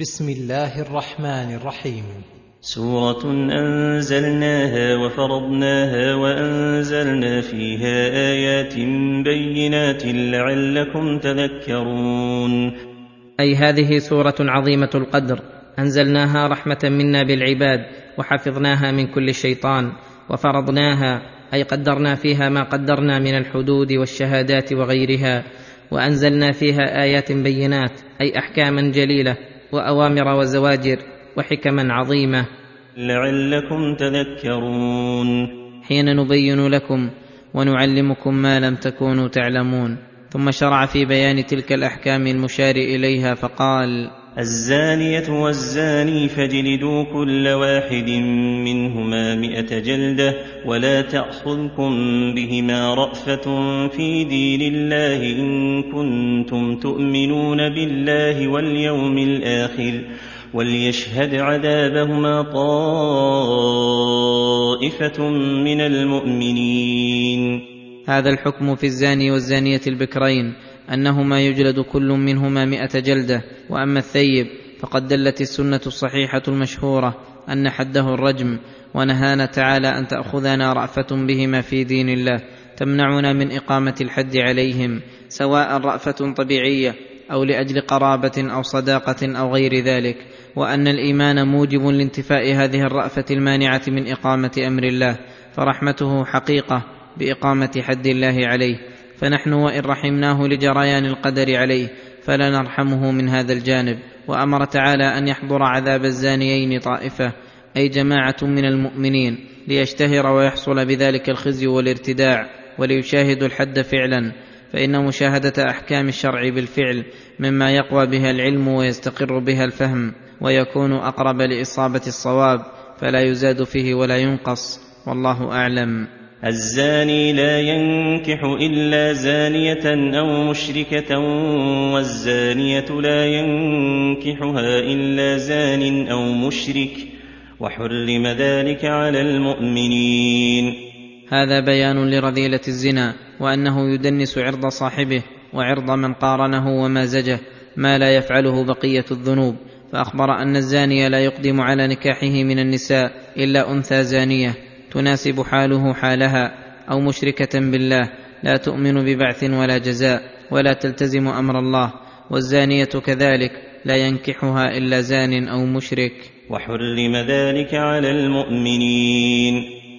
بسم الله الرحمن الرحيم. سورة أنزلناها وفرضناها وأنزلنا فيها آيات بينات لعلكم تذكرون. أي هذه سورة عظيمة القدر. أنزلناها رحمة منا بالعباد وحفظناها من كل شيطان وفرضناها أي قدرنا فيها ما قدرنا من الحدود والشهادات وغيرها وأنزلنا فيها آيات بينات أي أحكاما جليلة وأوامر وزواجر وحكما عظيمة. لعلكم تذكرون. حين نبين لكم ونعلمكم ما لم تكونوا تعلمون. ثم شرع في بيان تلك الأحكام المشار إليها فقال الزانية والزاني فاجلدوا كل واحد منهما مئة جلدة ولا تأخذكم بهما رأفة في دين الله إن كنتم تؤمنون بالله واليوم الآخر وليشهد عذابهما طائفة من المؤمنين. هذا الحكم في الزاني والزانية البكرين. انهما يجلد كل منهما مائه جلدة وأما الثيب فقد دلت السنة الصحيحة المشهورة أن حده الرجم ونهانا تعالى أن تأخذنا رأفة بهما في دين الله تمنعنا من إقامة الحد عليهم سواء رأفة طبيعية أو لأجل قرابة أو صداقة أو غير ذلك وأن الإيمان موجب لانتفاء هذه الرأفة المانعة من إقامة أمر الله فرحمته حقيقة بإقامة حد الله عليه. فنحن وإن رحمناه لجريان القدر عليه فلا نرحمه من هذا الجانب وأمر تعالى أن يحضر عذاب الزانيين طائفة أي جماعة من المؤمنين ليشتهر ويحصل بذلك الخزي والارتداع وليشاهدوا الحد فعلا فإن مشاهدة أحكام الشرع بالفعل مما يقوى بها العلم ويستقر بها الفهم ويكون أقرب لإصابة الصواب فلا يزاد فيه ولا ينقص والله أعلم. الزاني لا ينكح إلا زانية أو مشركة والزانية لا ينكحها إلا زان أو مشرك وحرم ذلك على المؤمنين. هذا بيان لرذيلة الزنا وأنه يدنس عرض صاحبه وعرض من قارنه ومازجه ما لا يفعله بقية الذنوب. فأخبر أن الزاني لا يقدم على نكاحه من النساء إلا أنثى زانية. تناسب حاله حالها أو مشركة بالله لا تؤمن ببعث ولا جزاء ولا تلتزم أمر الله والزانية كذلك لا ينكحها إلا زان أو مشرك. وحرم ذلك على المؤمنين.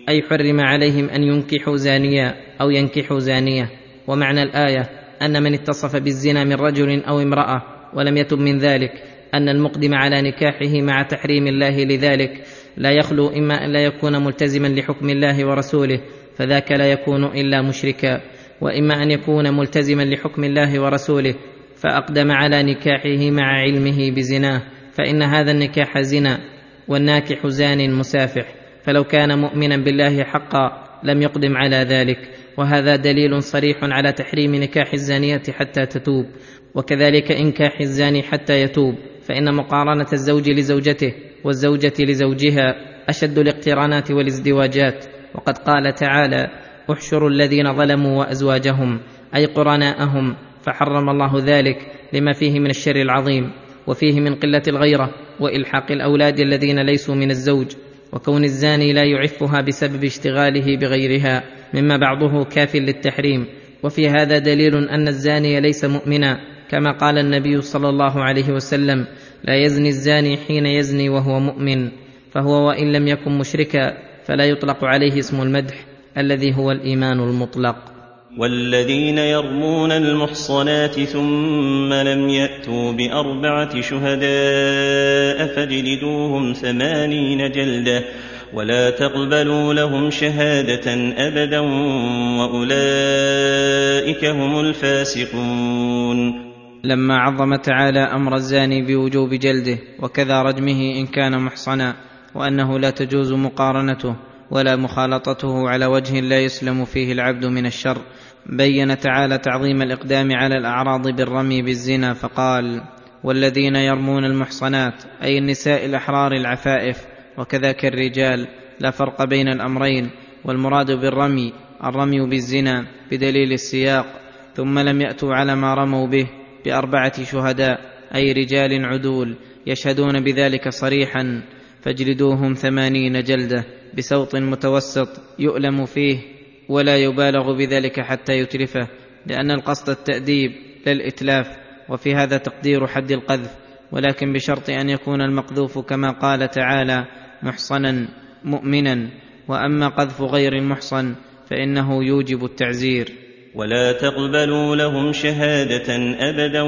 أي حرم عليهم أن ينكحوا زانيا أو ينكحوا زانية. ومعنى الآية أن من اتصف بالزنا من رجل أو امرأة ولم يتب من ذلك أن المقدم على نكاحه مع تحريم الله لذلك لا يخلو إما أن لا يكون ملتزما لحكم الله ورسوله فذاك لا يكون إلا مشركا. وإما أن يكون ملتزما لحكم الله ورسوله فأقدم على نكاحه مع علمه بزناه فإن هذا النكاح زنا والناكح زان مسافح. فلو كان مؤمنا بالله حقا لم يقدم على ذلك. وهذا دليل صريح على تحريم نكاح الزانية حتى تتوب وكذلك إنكاح الزاني حتى يتوب. فإن مقارنة الزوج لزوجته والزوجة لزوجها أشد الاقترانات والازدواجات. وقد قال تعالى احشروا الذين ظلموا وأزواجهم أي قرناءهم فحرم الله ذلك لما فيه من الشر العظيم وفيه من قلة الغيرة وإلحاق الأولاد الذين ليسوا من الزوج وكون الزاني لا يعفها بسبب اشتغاله بغيرها مما بعضه كاف للتحريم. وفي هذا دليل أن الزاني ليس مؤمنا كما قال النبي صلى الله عليه وسلم لا يزني الزاني حين يزني وهو مؤمن فهو وإن لم يكن مشركا فلا يطلق عليه اسم المدح الذي هو الإيمان المطلق. والذين يرمون المحصنات ثم لم يأتوا بأربعة شهداء فاجلدوهم ثمانين جلدة ولا تقبلوا لهم شهادة أبدا وأولئك هم الفاسقون. لما عظم تعالى أمر الزاني بوجوب جلده وكذا رجمه إن كان محصنا وأنه لا تجوز مقارنته ولا مخالطته على وجه لا يسلم فيه العبد من الشر. بين تعالى تعظيم الإقدام على الأعراض بالرمي بالزنا فقال والذين يرمون المحصنات أي النساء الأحرار العفائف وكذاك الرجال لا فرق بين الأمرين والمراد بالرمي الرمي بالزنا بدليل السياق ثم لم يأتوا على ما رموا به بأربعة شهداء أي رجال عدول يشهدون بذلك صريحا فاجلدوهم ثمانين جلدة بسوط متوسط يؤلم فيه ولا يبالغ بذلك حتى يتلفه لأن القصد التأديب لا الاتلاف وفي هذا تقدير حد القذف ولكن بشرط أن يكون المقذوف كما قال تعالى محصنا مؤمنا وأما قذف غير المحصن فإنه يوجب التعزير. ولا تقبلوا لهم شهادة أبدا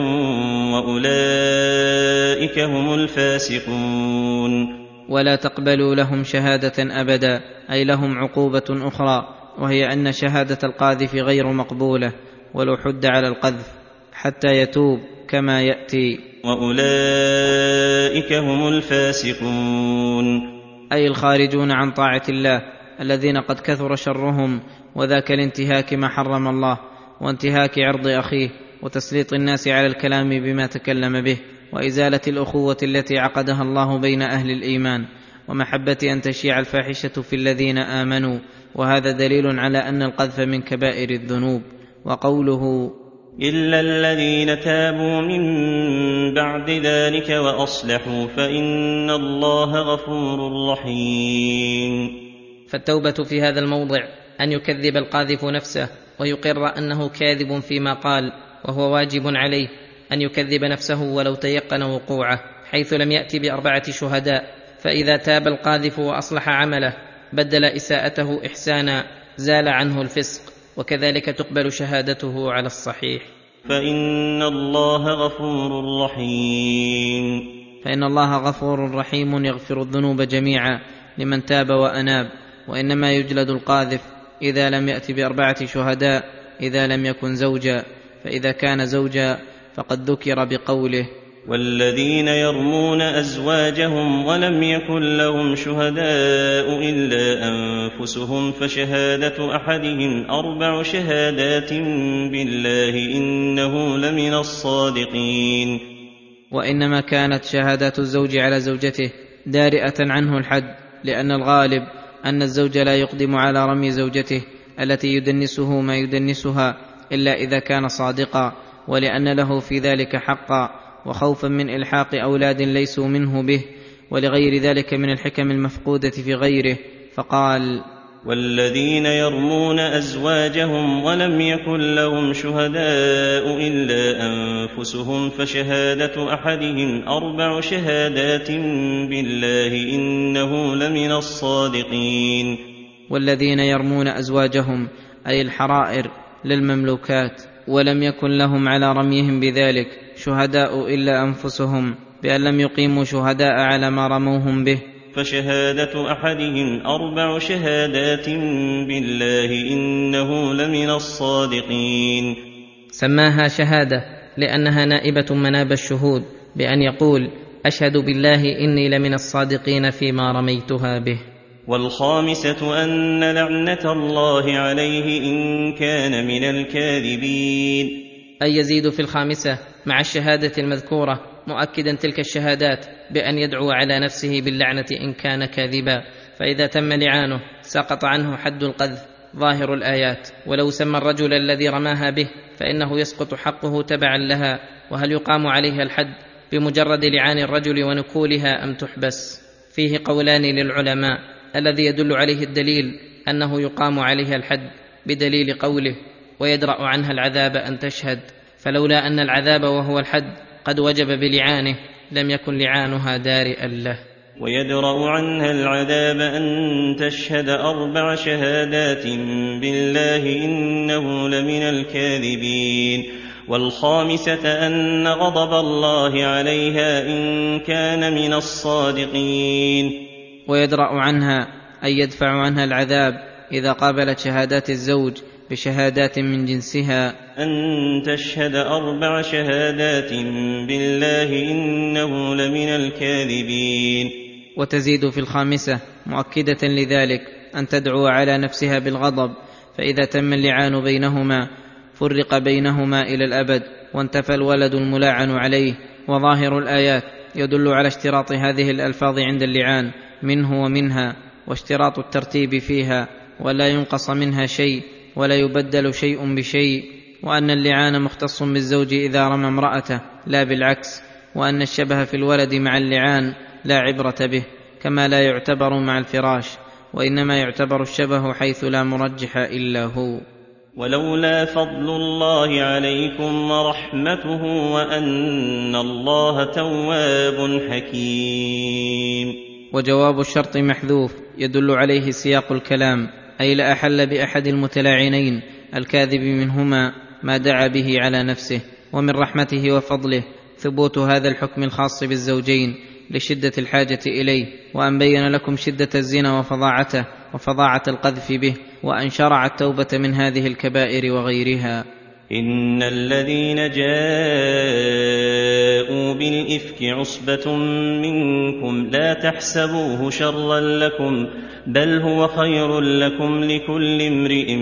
وأولئك هم الفاسقون. ولا تقبلوا لهم شهادة أبدا أي لهم عقوبة أخرى وهي أن شهادة القاذف غير مقبولة ولو حد على القذف حتى يتوب كما يأتي. وأولئك هم الفاسقون. أي الخارجون عن طاعة الله الذين قد كثر شرهم وذاك لانتهاك ما حرم الله وانتهاك عرض أخيه وتسليط الناس على الكلام بما تكلم به وإزالة الأخوة التي عقدها الله بين أهل الإيمان ومحبة أن تشيع الفاحشة في الذين آمنوا وهذا دليل على أن القذف من كبائر الذنوب وقوله إلا الذين تابوا من بعد ذلك وأصلحوا فإن الله غفور رحيم فالتوبة في هذا الموضع أن يكذب القاذف نفسه ويقر أنه كاذب فيما قال وهو واجب عليه أن يكذب نفسه ولو تيقن وقوعه حيث لم يات بأربعة شهداء فإذا تاب القاذف وأصلح عمله بدل إساءته إحسانا زال عنه الفسق وكذلك تقبل شهادته على الصحيح. فإن الله غفور رحيم. فإن الله غفور رحيم يغفر الذنوب جميعا لمن تاب وأناب. وإنما يجلد القاذف إذا لم يات بأربعة شهداء إذا لم يكن زوجا فإذا كان زوجا فقد ذكر بقوله والذين يرمون أزواجهم ولم يكن لهم شهداء إلا أنفسهم فشهادة أحدهم أربع شهادات بالله إنه لمن الصادقين. وإنما كانت شهادات الزوج على زوجته دارئة عنه الحد لأن الغالب أن الزوج لا يقدم على رمي زوجته التي يدنسه ما يدنسها إلا إذا كان صادقا ولأن له في ذلك حقا وخوفا من إلحاق أولاد ليسوا منه به ولغير ذلك من الحكم المفقودة في غيره فقال والذين يرمون أزواجهم ولم يكن لهم شهداء إلا أنفسهم فشهادة أحدهم أربع شهادات بالله إنه لمن الصادقين. والذين يرمون أزواجهم أي الحرائر للمملوكات ولم يكن لهم على رميهم بذلك شهداء إلا أنفسهم بأن لم يقيموا شهداء على ما رموهم به. فشهادة أحدهم أربع شهادات بالله إنه لمن الصادقين. سماها شهادة لأنها نائبة مناب الشهود بأن يقول أشهد بالله إني لمن الصادقين فيما رميتها به. والخامسة أن لعنة الله عليه إن كان من الكاذبين. أي يزيد في الخامسة مع الشهادة المذكورة مؤكدا تلك الشهادات بأن يدعو على نفسه باللعنة إن كان كاذبا. فإذا تم لعانه سقط عنه حد القذف ظاهر الآيات. ولو سمى الرجل الذي رماها به فإنه يسقط حقه تبعا لها. وهل يقام عليها الحد بمجرد لعان الرجل ونكولها أم تحبس؟ فيه قولان للعلماء. الذي يدل عليه الدليل أنه يقام عليها الحد بدليل قوله ويدرأ عنها العذاب أن تشهد فلولا أن العذاب وهو الحد قد وجب بلعانه لم يكن لعانها دارئا له. ويدرأ عنها العذاب أن تشهد أربع شهادات بالله إنه لمن الكاذبين. والخامسة أن غضب الله عليها إن كان من الصادقين. ويدرأ عنها اي يدفع عنها العذاب إذا قابلت شهادات الزوج بشهادات من جنسها. أن تشهد أربع شهادات بالله إنه لمن الكاذبين. وتزيد في الخامسة مؤكدة لذلك أن تدعو على نفسها بالغضب فإذا تم اللعان بينهما فرق بينهما إلى الأبد وانتفى الولد الملاعن عليه وظاهر الآيات يدل على اشتراط هذه الألفاظ عند اللعان منه ومنها واشتراط الترتيب فيها ولا ينقص منها شيء ولا يبدل شيء بشيء وأن اللعان مختص بالزوج إذا رمى امرأته لا بالعكس وأن الشبه في الولد مع اللعان لا عبرة به كما لا يعتبر مع الفراش وإنما يعتبر الشبه حيث لا مرجح إلا هو. ولولا فضل الله عليكم ورحمته وأن الله تواب حكيم. وجواب الشرط محذوف يدل عليه سياق الكلام. أي لاحل بأحد المتلاعنين الكاذب منهما ما دعا به على نفسه ومن رحمته وفضله ثبوت هذا الحكم الخاص بالزوجين لشدة الحاجة إليه وأن بين لكم شدة الزنا وفظاعته وفظاعة القذف به وأن شرع التوبة من هذه الكبائر وغيرها. إن الذين جاءوا بالإفك عصبة منكم لا تحسبوه شرا لكم بل هو خير لكم لكل امرئ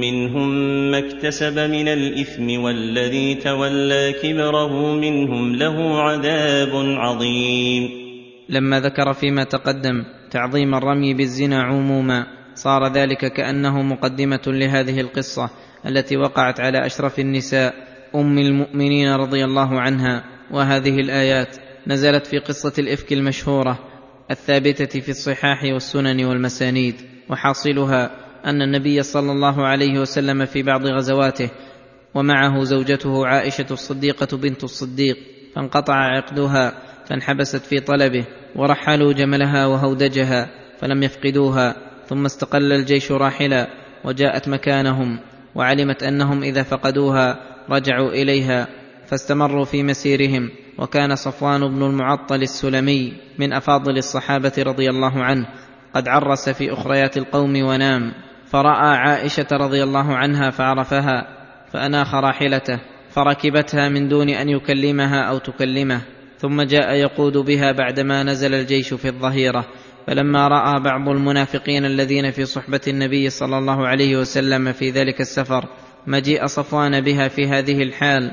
منهم ما اكتسب من الإثم والذي تولى كبره منهم له عذاب عظيم. لما ذكر فيما تقدم تعظيم الرمي بالزنا عموما صار ذلك كأنه مقدمة لهذه القصة التي وقعت على أشرف النساء أم المؤمنين رضي الله عنها وهذه الآيات نزلت في قصة الإفك المشهورة الثابتة في الصحاح والسنن والمسانيد وحاصلها أن النبي صلى الله عليه وسلم في بعض غزواته ومعه زوجته عائشة الصديقة بنت الصديق فانقطع عقدها فانحبست في طلبه ورحلوا جملها وهودجها فلم يفقدوها. ثم استقل الجيش راحلا وجاءت مكانهم وعلمت أنهم إذا فقدوها رجعوا إليها فاستمروا في مسيرهم وكان صفوان بن المعطل السلمي من أفاضل الصحابة رضي الله عنه قد عرس في أخريات القوم ونام فرأى عائشة رضي الله عنها فعرفها فأناخ راحلته فركبتها من دون أن يكلمها أو تكلمه ثم جاء يقود بها بعدما نزل الجيش في الظهيرة فلما رأى بعض المنافقين الذين في صحبة النبي صلى الله عليه وسلم في ذلك السفر مجيء صفوان بها في هذه الحال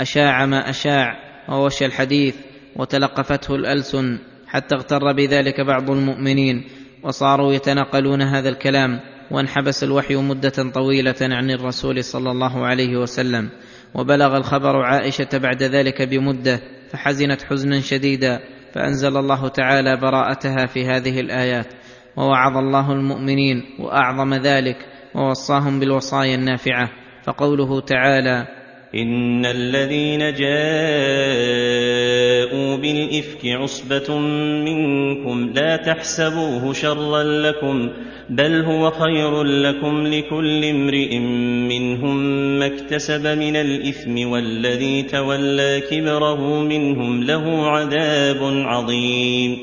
أشاع ما أشاع ووشى الحديث وتلقفته الألسن حتى اغتر بذلك بعض المؤمنين وصاروا يتناقلون هذا الكلام وانحبس الوحي مدة طويلة عن الرسول صلى الله عليه وسلم. وبلغ الخبر عائشة بعد ذلك بمدة فحزنت حزنا شديدا فأنزل الله تعالى براءتها في هذه الآيات ووعظ الله المؤمنين وأعظم ذلك ووصاهم بالوصايا النافعة فقوله تعالى إن الذين جاءوا بالإفك عصبة منكم لا تحسبوه شرا لكم بل هو خير لكم لكل امرئ منهم ما اكتسب من الإثم والذي تولى كبره منهم له عذاب عظيم.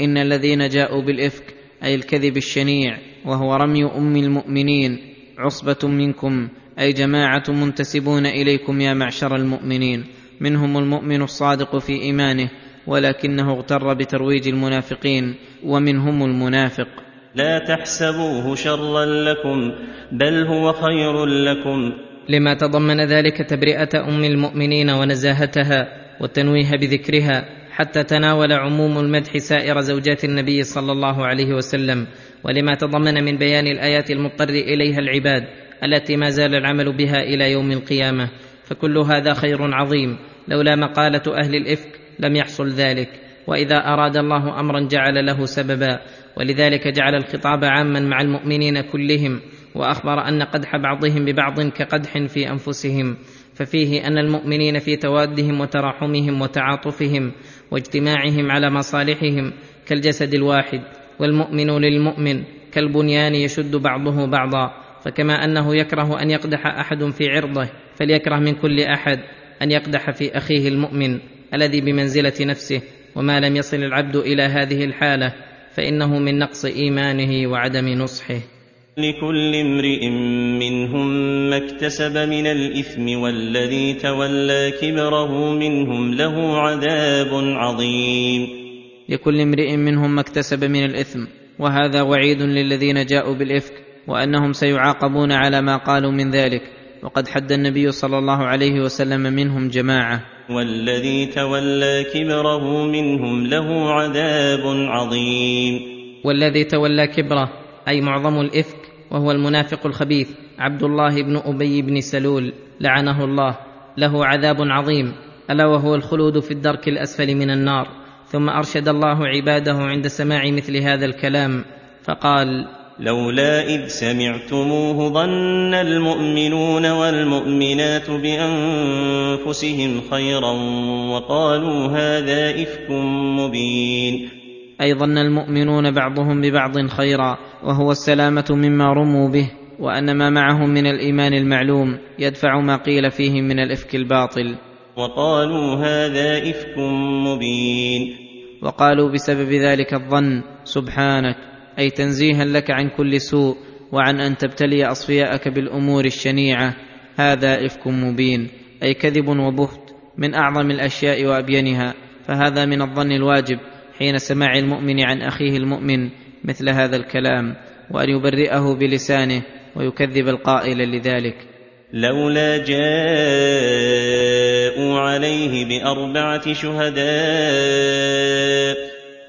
إن الذين جاءوا بالإفك أي الكذب الشنيع وهو رمي أم المؤمنين عصبة منكم أي جماعة منتسبون إليكم يا معشر المؤمنين. منهم المؤمن الصادق في إيمانه ولكنه اغتر بترويج المنافقين ومنهم المنافق. لا تحسبوه شرا لكم بل هو خير لكم. لما تضمن ذلك تبرئة أم المؤمنين ونزاهتها والتنويه بذكرها حتى تناول عموم المدح سائر زوجات النبي صلى الله عليه وسلم. ولما تضمن من بيان الآيات المضطر إليها العباد التي ما زال العمل بها إلى يوم القيامة فكل هذا خير عظيم لولا مقالة أهل الإفك لم يحصل ذلك وإذا أراد الله امرا جعل له سببا ولذلك جعل الخطاب عاما مع المؤمنين كلهم وأخبر أن قدح بعضهم ببعض كقدح في أنفسهم ففيه أن المؤمنين في توادهم وتراحمهم وتعاطفهم واجتماعهم على مصالحهم كالجسد الواحد والمؤمن للمؤمن كالبنيان يشد بعضه بعضا. فكما أنه يكره أن يقدح أحد في عرضه فليكره من كل أحد أن يقدح في أخيه المؤمن الذي بمنزلة نفسه وما لم يصل العبد إلى هذه الحالة فإنه من نقص إيمانه وعدم نصحه. لكل امرئ منهم ما اكتسب من الإثم والذي تولى كبره منهم له عذاب عظيم. لكل امرئ منهم ما اكتسب من الإثم وهذا وعيد للذين جاءوا بالإفك وأنهم سيعاقبون على ما قالوا من ذلك. وقد حد النبي صلى الله عليه وسلم منهم جماعة. والذي تولى كبره منهم له عذاب عظيم. والذي تولى كبره أي معظم الإفك وهو المنافق الخبيث عبد الله بن أبي بن سلول لعنه الله. له عذاب عظيم ألا وهو الخلود في الدرك الأسفل من النار. ثم أرشد الله عباده عند سماع مثل هذا الكلام فقال لولا إذ سمعتموه ظن المؤمنون والمؤمنات بأنفسهم خيرا وقالوا هذا إفك مبين. أي ظن المؤمنون بعضهم ببعض خيرا وهو السلامة مما رموا به وأن ما معهم من الإيمان المعلوم يدفع ما قيل فيه من الإفك الباطل. وقالوا هذا إفك مبين. وقالوا بسبب ذلك الظن سبحانك أي تنزيها لك عن كل سوء وعن أن تبتلي أصفياءك بالأمور الشنيعة. هذا إفك مبين أي كذب وبهت من أعظم الأشياء وأبينها. فهذا من الظن الواجب حين سماع المؤمن عن أخيه المؤمن مثل هذا الكلام وأن يبرئه بلسانه ويكذب القائل لذلك. لولا جاءوا عليه بأربعة شهداء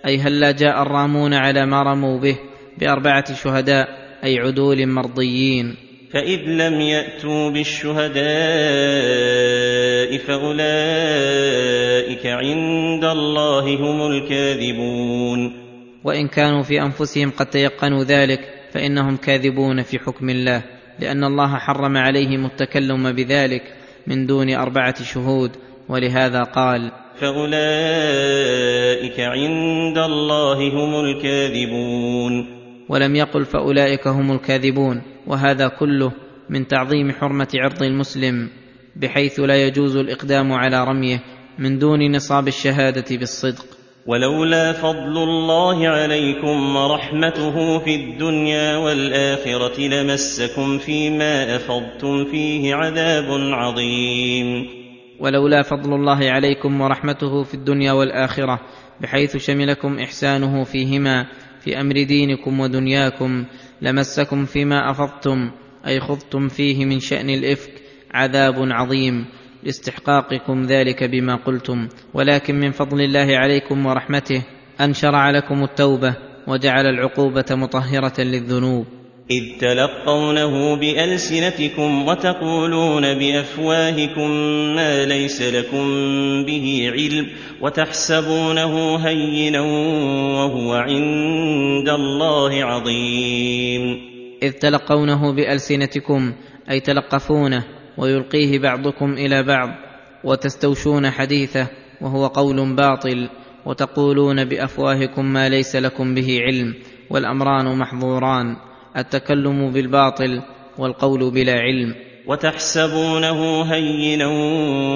أي هلا جاء الرامون على ما رموا به بأربعة شهداء أي عدول مرضيين؟ فإذ لم يأتوا بالشهداء فأولئك عند الله هم الكاذبون. وإن كانوا في أنفسهم قد تيقنوا ذلك فإنهم كاذبون في حكم الله لأن الله حرم عليهم التكلم بذلك من دون أربعة شهود ولهذا قال فأولئك عند الله هم الكاذبون ولم يقل فاولئك هم الكاذبون وهذا كله من تعظيم حرمة عرض المسلم بحيث لا يجوز الإقدام على رميه من دون نصاب الشهادة بالصدق. ولولا فضل الله عليكم ورحمته في الدنيا والآخرة لمسكم فيما أفضتم فيه عذاب عظيم. ولولا فضل الله عليكم ورحمته في الدنيا والآخرة بحيث شملكم إحسانه فيهما في أمر دينكم ودنياكم لمسكم فيما أفضتم أي خضتم فيه من شأن الإفك عذاب عظيم. لاستحقاقكم ذلك بما قلتم ولكن من فضل الله عليكم ورحمته أن شرع لكم التوبة وجعل العقوبة مطهرة للذنوب. إذ تلقونه بألسنتكم وتقولون بأفواهكم ما ليس لكم به علم وتحسبونه هينا وهو عند الله عظيم. إذ تلقونه بألسنتكم أي تلقفونه ويلقيه بعضكم إلى بعض وتستوشون حديثه وهو قول باطل وتقولون بأفواهكم ما ليس لكم به علم والأمران محظوران. التكلم بالباطل والقول بلا علم. وتحسبونه هينا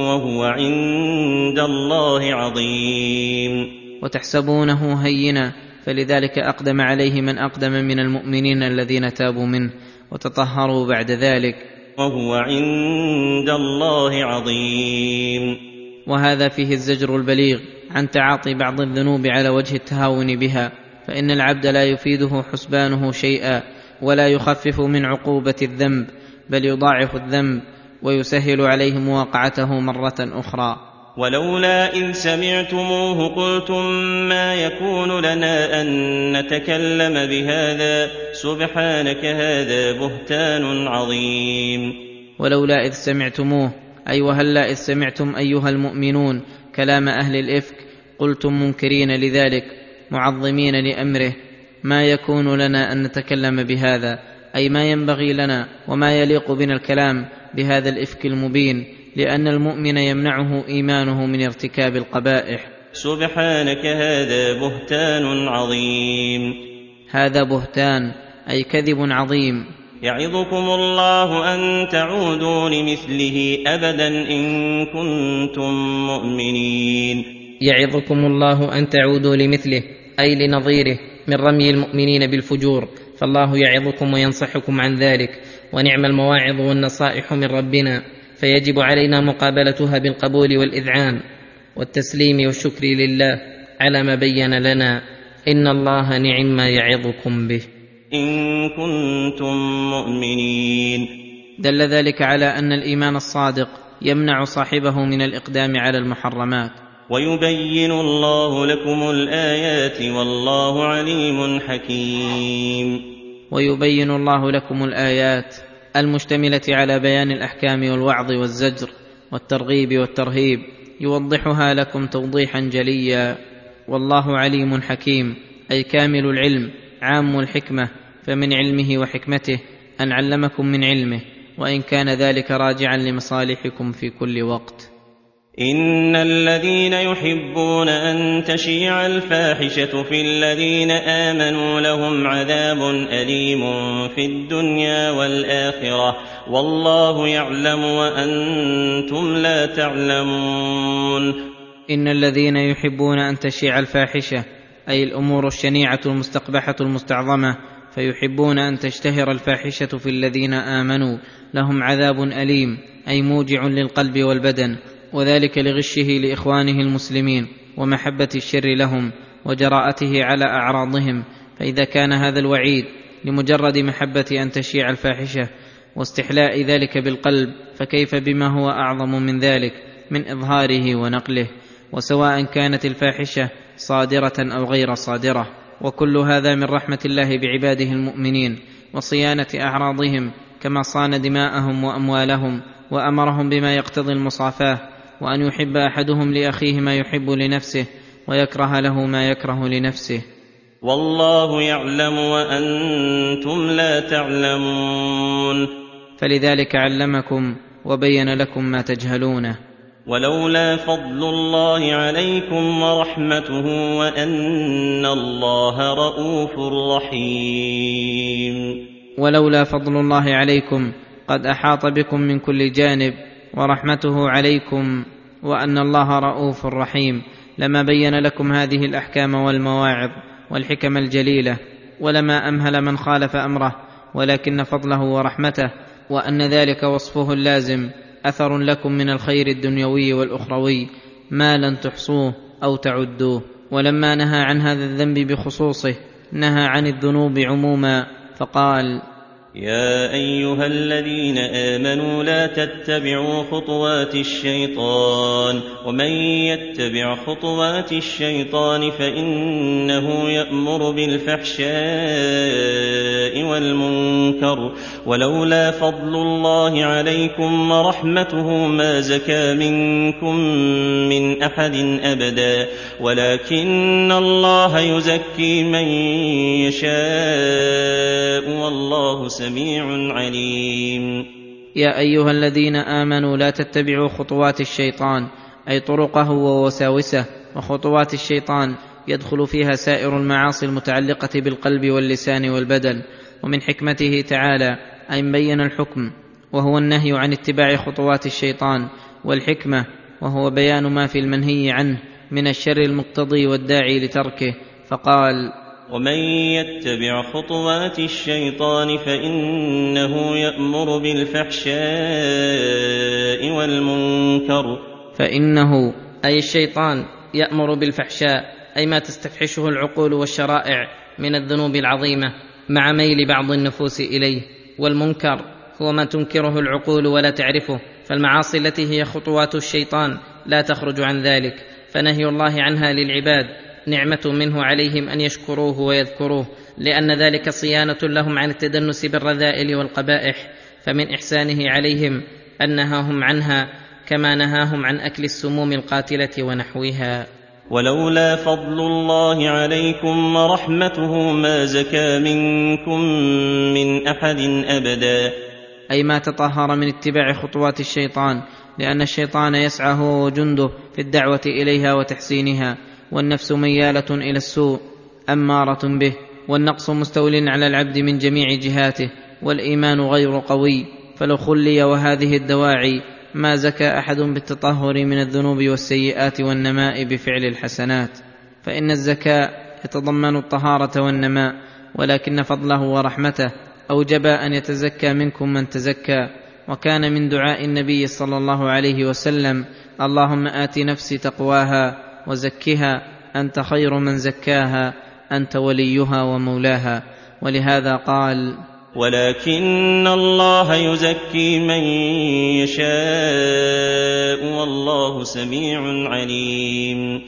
وهو عند الله عظيم. وتحسبونه هينا فلذلك أقدم عليه من أقدم من المؤمنين الذين تابوا منه وتطهروا بعد ذلك. وهو عند الله عظيم. وهذا فيه الزجر البليغ عن تعاطي بعض الذنوب على وجه التهاون بها فإن العبد لا يفيده حسبانه شيئا. ولا يخفف من عقوبة الذنب بل يضاعف الذنب ويسهل عليه مواقعته مرة أخرى. ولولا إذ سمعتموه قلتم ما يكون لنا أن نتكلم بهذا سبحانك هذا بهتان عظيم. ولولا إذ سمعتموه أي وهلا إذ سمعتم أيها المؤمنون كلام أهل الإفك قلتم منكرين لذلك معظمين لأمره. ما يكون لنا أن نتكلم بهذا أي ما ينبغي لنا وما يليق بنا الكلام بهذا الإفك المبين لأن المؤمن يمنعه إيمانه من ارتكاب القبائح. سبحانك هذا بهتان عظيم. هذا بهتان أي كذب عظيم. يعظكم الله أن تعودوا لمثله أبدا إن كنتم مؤمنين. يعظكم الله أن تعودوا لمثله أي لنظيره. من رمي المؤمنين بالفجور فالله يعظكم وينصحكم عن ذلك ونعم المواعظ والنصائح من ربنا فيجب علينا مقابلتها بالقبول والإذعان والتسليم والشكر لله على ما بين لنا. إن الله نعم ما يعظكم به. إن كنتم مؤمنين. دل ذلك على أن الإيمان الصادق يمنع صاحبه من الإقدام على المحرمات. ويبين الله لكم الآيات والله عليم حكيم. ويبين الله لكم الآيات المشتملة على بيان الأحكام والوعظ والزجر والترغيب والترهيب يوضحها لكم توضيحا جليا. والله عليم حكيم أي كامل العلم عام الحكمة فمن علمه وحكمته أن علمكم من علمه وإن كان ذلك راجعا لمصالحكم في كل وقت. ان الذين يحبون ان تشيع الفاحشه في الذين امنوا لهم عذاب اليم في الدنيا والاخره والله يعلم وأنتم لا تعلمون. ان الذين يحبون ان تشيع الفاحشه أي الأمور الشنيعة المستقبحة المستعظمة فيحبون أن تشتهر الفاحشة في الذين آمنوا لهم عذاب أليم أي موجع للقلب والبدن. وذلك لغشه لإخوانه المسلمين ومحبة الشر لهم وجراءته على أعراضهم فإذا كان هذا الوعيد لمجرد محبة أن تشيع الفاحشة واستحلاء ذلك بالقلب فكيف بما هو أعظم من ذلك؟ من إظهاره ونقله وسواء كانت الفاحشة صادرة أو غير صادرة. وكل هذا من رحمة الله بعباده المؤمنين وصيانة أعراضهم كما صان دماءهم وأموالهم وأمرهم بما يقتضي المصافاة. وأن يحب أحدهم لأخيه ما يحب لنفسه ويكره له ما يكره لنفسه. والله يعلم وأنتم لا تعلمون. فلذلك علمكم وبين لكم ما تجهلونه. ولولا فضل الله عليكم ورحمته وأن الله رءوف رحيم. ولولا فضل الله عليكم قد أحاط بكم من كل جانب ورحمته عليكم وأن الله رؤوف رحيم. لما بين لكم هذه الأحكام والمواعظ والحكم الجليلة ولما أمهل من خالف أمره ولكن فضله ورحمته وأن ذلك وصفه اللازم أثر لكم من الخير الدنيوي والأخروي ما لن تحصوه أو تعدوه. ولما نهى عن هذا الذنب بخصوصه نهى عن الذنوب عموما فقال يا أيها الذين آمنوا لا تتبعوا خطوات الشيطان ومن يتبع خطوات الشيطان فإنه يأمر بالفحشاء والمنكر ولولا فضل الله عليكم ورحمته ما زكى منكم من أحد أبدا ولكن الله يزكي من يشاء والله سميع عليم. يا أيها الذين آمنوا لا تتبعوا خطوات الشيطان أي طرقه ووساوسه وخطوات الشيطان يدخل فيها سائر المعاصي المتعلقة بالقلب واللسان والبدن. ومن حكمته تعالى ان بين الحكم وهو النهي عن اتباع خطوات الشيطان والحكمة وهو بيان ما في المنهي عنه من الشر المقتضي والداعي لتركه. فقال ومن يتبع خطوات الشيطان فإنه يأمر بالفحشاء والمنكر. فإنه أي الشيطان يأمر بالفحشاء أي ما تستفحشه العقول والشرائع من الذنوب العظيمة مع ميل بعض النفوس إليه. والمنكر هو ما تنكره العقول ولا تعرفه فالمعاصي التي هي خطوات الشيطان لا تخرج عن ذلك. فنهي الله عنها للعباد نعمة منه عليهم أن يشكروه ويذكروه لأن ذلك صيانة لهم عن التدنس بالرذائل والقبائح فمن إحسانه عليهم أن نهاهم عنها كما نهاهم عن أكل السموم القاتلة ونحوها. ولولا فضل الله عليكم ورحمته ما زكى منكم من أحد أبدا. أي ما تطهر من اتباع خطوات الشيطان لأن الشيطان يسعى هو وجنده في الدعوة إليها وتحسينها. والنفس ميالة إلى السوء أمارة به والنقص مستول على العبد من جميع جهاته والإيمان غير قوي. فلو خلي وهذه الدواعي ما زكى أحد بالتطهر من الذنوب والسيئات والنماء بفعل الحسنات. فإن الزكاء يتضمن الطهارة والنماء ولكن فضله ورحمته. أوجب أن يتزكى منكم من تزكى. وكان من دعاء النبي صلى الله عليه وسلم اللهم آت نفسي تقواها وزكها أنت خير من زكاها أنت وليها ومولاها. ولهذا قال ولكن الله يزكي من يشاء والله سميع عليم.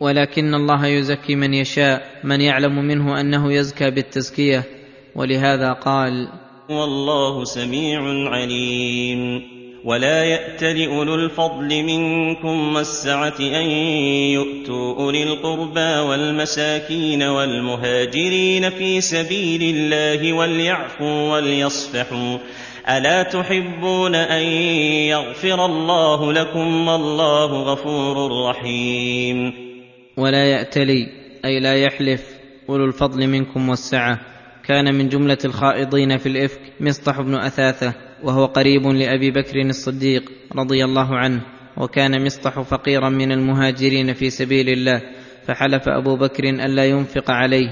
ولكن الله يزكي من يشاء من يعلم منه أنه يزكى بالتزكية. ولهذا قال والله سميع عليم. ولا يات لاولو الفضل منكم والسعه ان يؤتوا اولي القربى والمساكين والمهاجرين في سبيل الله وليعفوا وليصفحوا الا تحبون ان يغفر الله لكم والله غفور رحيم. ولا ياتلي أي لا يحلف اولو الفضل منكم والسعه. كان من جمله الخائضين في الافك مصطح بن اثاثه وهو قريب لأبي بكر الصديق رضي الله عنه وكان مصطح فقيرا من المهاجرين في سبيل الله فحلف أبو بكر الا ينفق عليه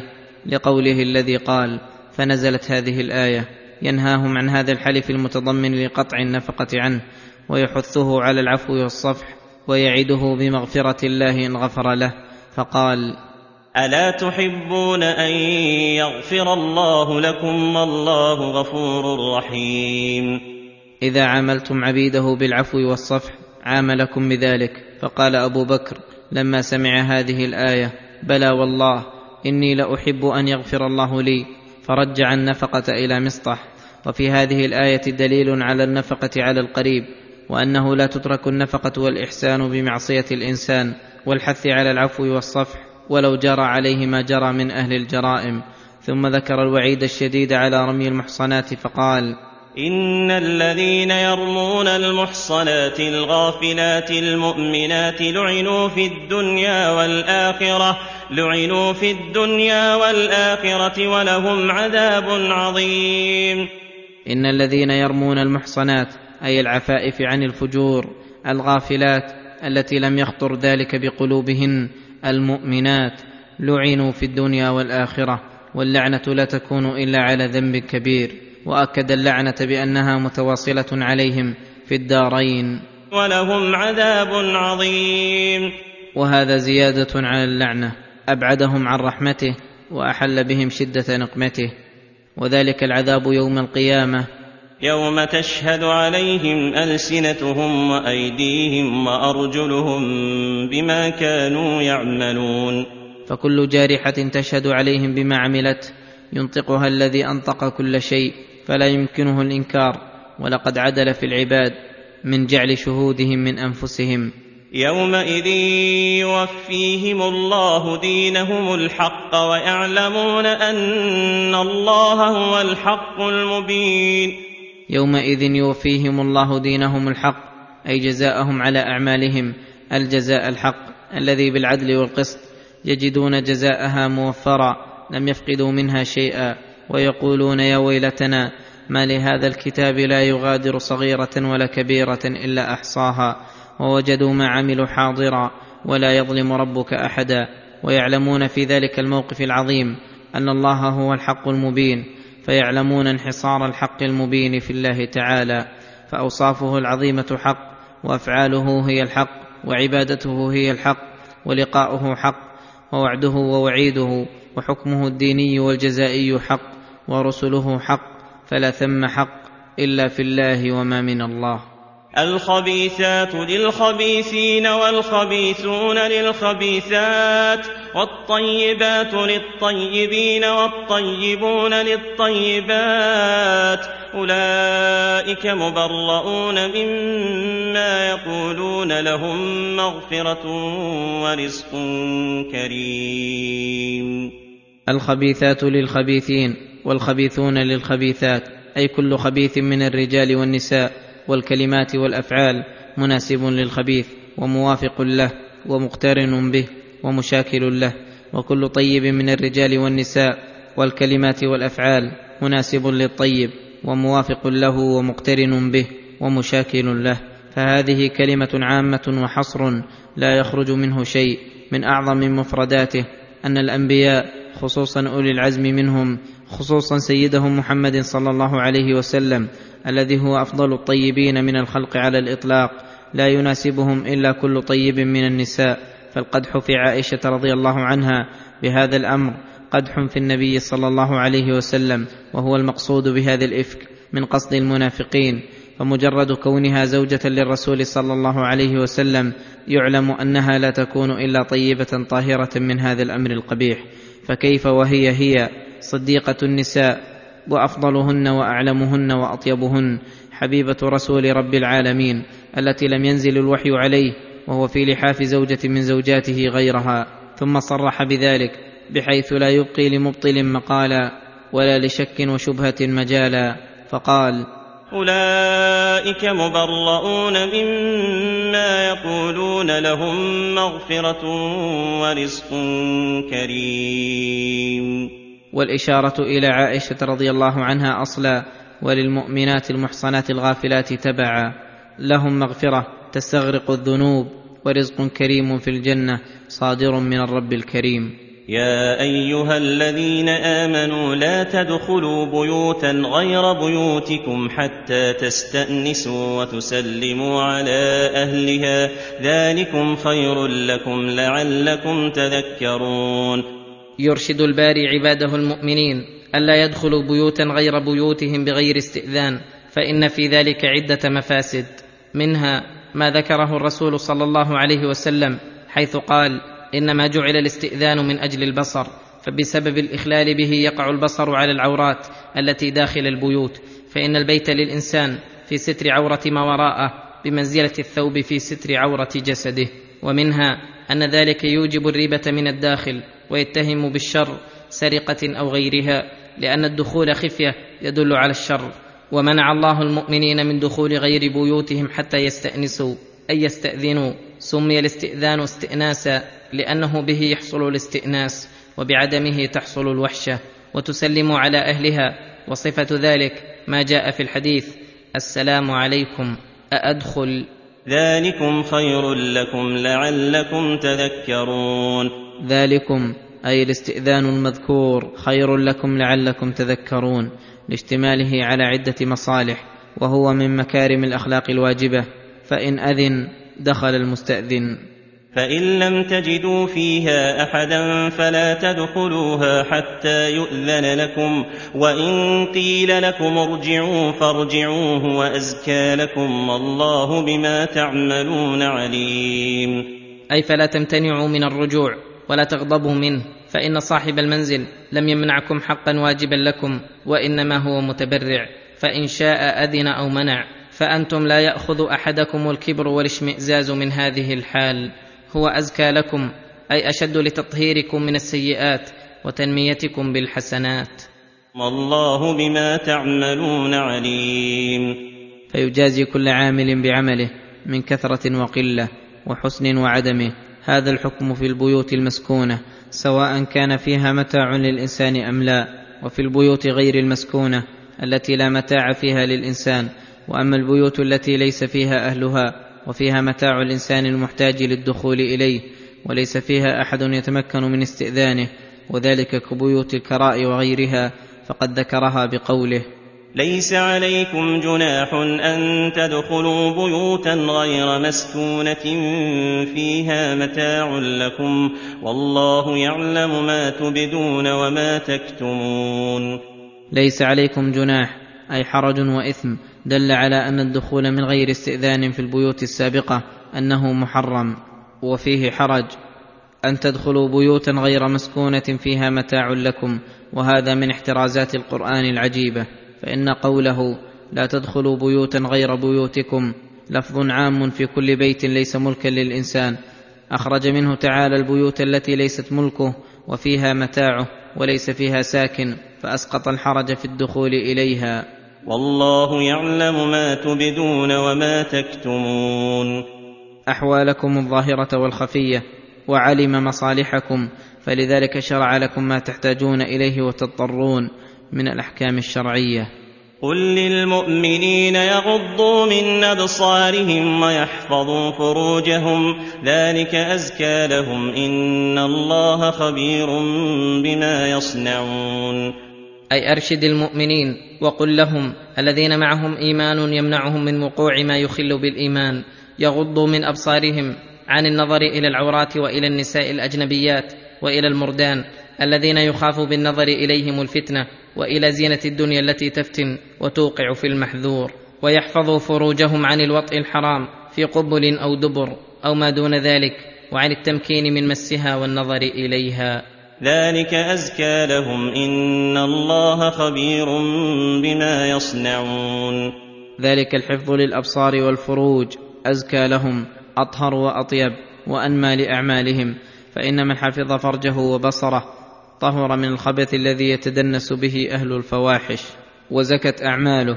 لقوله الذي قال فنزلت هذه الآية ينهاهم عن هذا الحلف المتضمن لقطع النفقة عنه ويحثه على العفو والصفح ويعده بمغفرة الله إن غفر له فقال الا تحبون ان يغفر الله لكم والله غفور رحيم. إذا عاملتم عبيده بالعفو والصفح عاملكم بذلك. فقال أبو بكر لما سمع هذه الآية بلى والله إني لأحب أن يغفر الله لي. فرجع النفقة إلى مصطح وفي هذه الآية دليل على النفقة على القريب وأنه لا تترك النفقة والإحسان بمعصية الإنسان والحث على العفو والصفح. ولو جرى عليه ما جرى من أهل الجرائم. ثم ذكر الوعيد الشديد على رمي المحصنات فقال إن الذين يرمون المحصنات الغافلات المؤمنات لعنوا في الدنيا والآخرة لعنوا في الدنيا والآخرة ولهم عذاب عظيم. إن الذين يرمون المحصنات أي العفائف عن الفجور الغافلات التي لم يخطر ذلك بقلوبهن المؤمنات لعنوا في الدنيا والآخرة واللعنة لا تكون إلا على ذنب كبير وأكد اللعنة بأنها متواصلة عليهم في الدارين. ولهم عذاب عظيم. وهذا زيادة على اللعنة. أبعدهم عن رحمته وأحل بهم شدة نقمته. وذلك العذاب يوم القيامة. يوم تشهد عليهم ألسنتهم وأيديهم وأرجلهم بما كانوا يعملون. فكل جارحة تشهد عليهم بما عملت ينطقها الذي أنطق كل شيء فلا يمكنه الإنكار ولقد عدل في العباد من جعل شهودهم من أنفسهم. يومئذ يوفيهم الله دينهم الحق ويعلمون أن الله هو الحق المبين. يومئذ يوفيهم الله دينهم الحق أي جزاءهم على أعمالهم الجزاء الحق الذي بالعدل والقسط يجدون جزاءها موفرا لم يفقدوا منها شيئا ويقولون يا ويلتنا ما لهذا الكتاب لا يغادر صغيرة ولا كبيرة إلا أحصاها ووجدوا ما عملوا حاضرا ولا يظلم ربك أحدا ويعلمون في ذلك الموقف العظيم أن الله هو الحق المبين. فيعلمون انحصار الحق المبين في الله تعالى فأوصافه العظيمة حق وأفعاله هي الحق وعبادته هي الحق ولقاؤه حق ووعده ووعيده وحكمه الديني والجزائي حق ورسله حق فلا ثم حق إلا في الله وما من الله. الخبيثات للخبيثين والخبيثون للخبيثات والطيبات للطيبين والطيبون للطيبات أولئك مبرؤون مما يقولون لهم مغفرة ورزق كريم. الخبيثات للخبيثين والخبيثون للخبيثات أي كل خبيث من الرجال والنساء. والكلمات والأفعال مناسب للخبيث وموافق له ومقترن به ومشاكل له وكل طيب من الرجال والنساء والكلمات والأفعال مناسب للطيب وموافق له ومقترن به ومشاكل له فهذه كلمة عامة وحصر لا يخرج منه شيء من أعظم مفرداته أن الأنبياء خصوصا أولي العزم منهم خصوصا سيدهم محمد صلى الله عليه وسلم الذي هو أفضل الطيبين من الخلق على الإطلاق لا يناسبهم إلا كل طيب من النساء. فالقدح في عائشة رضي الله عنها بهذا الأمر قدح في النبي صلى الله عليه وسلم وهو المقصود بهذا الإفك من قصد المنافقين. فمجرد كونها زوجة للرسول صلى الله عليه وسلم يعلم أنها لا تكون إلا طيبة طاهرة من هذا الأمر القبيح. فكيف وهي هي صديقة النساء؟ وأفضلهن وأعلمهن وأطيبهن حبيبة رسول رب العالمين التي لم ينزل الوحي عليه وهو في لحاف زوجة من زوجاته غيرها. ثم صرح بذلك بحيث لا يبقي لمبطل مقالا ولا لشك وشبهة مجالا. فقال أولئك مبرؤون مما يقولون لهم مغفرة ورزق كريم. والإشارة إلى عائشة رضي الله عنها أصلا وللمؤمنات المحصنات الغافلات تبعا. لهم مغفرة تستغرق الذنوب ورزق كريم في الجنة صادر من الرب الكريم. يا أيها الذين آمنوا لا تدخلوا بيوتا غير بيوتكم حتى تستأنسوا وتسلموا على أهلها. ذلكم خير لكم لعلكم تذكرون. يرشد الباري عباده المؤمنين ألا يدخلوا بيوتا غير بيوتهم بغير استئذان فإن في ذلك عدة مفاسد. منها ما ذكره الرسول صلى الله عليه وسلم حيث قال إنما جعل الاستئذان من أجل البصر فبسبب الإخلال به يقع البصر على العورات التي داخل البيوت. فإن البيت للإنسان في ستر عورة ما وراءه بمنزلة الثوب في ستر عورة جسده. ومنها أن ذلك يوجب الريبة من الداخل ويتهم بالشر سرقة أو غيرها لأن الدخول خفية يدل على الشر. ومنع الله المؤمنين من دخول غير بيوتهم حتى يستأنسوا أي يستأذنوا. سمي الاستئذان استئناسا لأنه به يحصل الاستئناس وبعدمه تحصل الوحشة. وتسلم على أهلها وصفة ذلك ما جاء في الحديث السلام عليكم أأدخل؟ ذلكم خير لكم لعلكم تذكرون. ذلكم أي الاستئذان المذكور خير لكم لعلكم تذكرون لاشتماله على عدة مصالح وهو من مكارم الأخلاق الواجبة فإن أذن دخل المستأذن. فإن لم تجدوا فيها أحدا فلا تدخلوها حتى يؤذن لكم وإن قيل لكم ارجعوا فارجعوه وأزكى لكم والله بما تعملون عليم. أي فلا تمتنعوا من الرجوع ولا تغضبوا منه فإن صاحب المنزل لم يمنعكم حقا واجبا لكم وإنما هو متبرع فإن شاء أذن أو منع فأنتم لا يأخذ أحدكم الكبر والاشمئزاز من هذه الحال. هو أزكى لكم أي أشد لتطهيركم من السيئات وتنميتكم بالحسنات. والله بما تعملون عليم. فيجازي كل عامل بعمله من كثرة وقلة وحسن وعدمه. هذا الحكم في البيوت المسكونة سواء كان فيها متاع للإنسان أم لا وفي البيوت غير المسكونة التي لا متاع فيها للإنسان وأما البيوت التي ليس فيها أهلها وفيها متاع الإنسان المحتاج للدخول إليه وليس فيها أحد يتمكن من استئذانه وذلك كبيوت الكراء وغيرها فقد ذكرها بقوله. ليس عليكم جناح أن تدخلوا بيوتا غير مسكونة فيها متاع لكم والله يعلم ما تبدون وما تكتمون. ليس عليكم جناح أي حرج وإثم دل على أن الدخول من غير استئذان في البيوت السابقة أنه محرم وفيه حرج. أن تدخلوا بيوتا غير مسكونة فيها متاع لكم وهذا من احترازات القرآن العجيبة. فإن قوله لا تدخلوا بيوتا غير بيوتكم لفظ عام في كل بيت ليس ملكا للإنسان أخرج منه تعالى البيوت التي ليست ملكه وفيها متاعه وليس فيها ساكن فأسقط الحرج في الدخول إليها. والله يعلم ما تبدون وما تكتمون. أحوالكم الظاهرة والخفية وعلم مصالحكم فلذلك شرع لكم ما تحتاجون إليه وتضطرون. من الأحكام الشرعية. قل للمؤمنين يغضوا من أبصارهم ويحفظوا فروجهم. ذلك أزكى لهم. إن الله خبير بما يصنعون. أي أرشد المؤمنين وقل لهم الذين معهم إيمان يمنعهم من وقوع ما يخل بالإيمان. يغضوا من أبصارهم عن النظر إلى العورات وإلى النساء الأجنبيات وإلى المردان. الذين يخاف بالنظر إليهم الفتنة وإلى زينة الدنيا التي تفتن وتوقع في المحذور ويحفظوا فروجهم عن الوطء الحرام في قبل أو دبر أو ما دون ذلك وعن التمكين من مسها والنظر إليها. ذلك أزكى لهم إن الله خبير بما يصنعون. ذلك الحفظ للأبصار والفروج أزكى لهم أطهر وأطيب وأنمى لأعمالهم فإن من حفظ فرجه وبصره طهر من الخبث الذي يتدنس به أهل الفواحش وزكت أعماله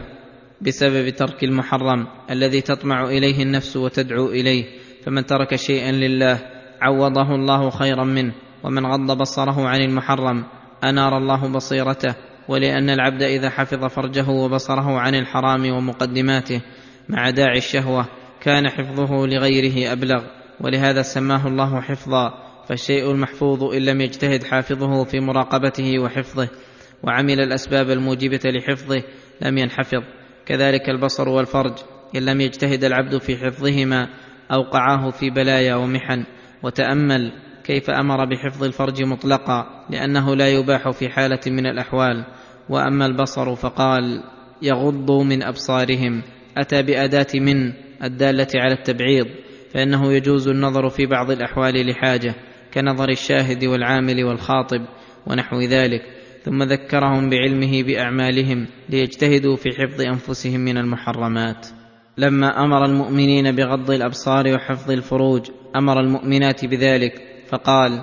بسبب ترك المحرم الذي تطمع إليه النفس وتدعو إليه. فمن ترك شيئا لله عوضه الله خيرا منه ومن غض بصره عن المحرم أنار الله بصيرته. ولأن العبد إذا حفظ فرجه وبصره عن الحرام ومقدماته مع داعي الشهوة كان حفظه لغيره أبلغ. ولهذا سماه الله حفظا. فالشيء المحفوظ إن لم يجتهد حافظه في مراقبته وحفظه وعمل الأسباب الموجبة لحفظه لم ينحفظ. كذلك البصر والفرج إن لم يجتهد العبد في حفظهما أوقعاه في بلايا ومحن. وتأمل كيف أمر بحفظ الفرج مطلقا لأنه لا يباح في حالة من الأحوال. وأما البصر فقال يغضوا من أبصارهم. أتى بأداة من الدالة على التبعيض فإنه يجوز النظر في بعض الأحوال لحاجة. كنظر الشاهد والعامل والخاطب ونحو ذلك ثم ذكرهم بعلمه بأعمالهم ليجتهدوا في حفظ أنفسهم من المحرمات. لما أمر المؤمنين بغض الأبصار وحفظ الفروج أمر المؤمنات بذلك فقال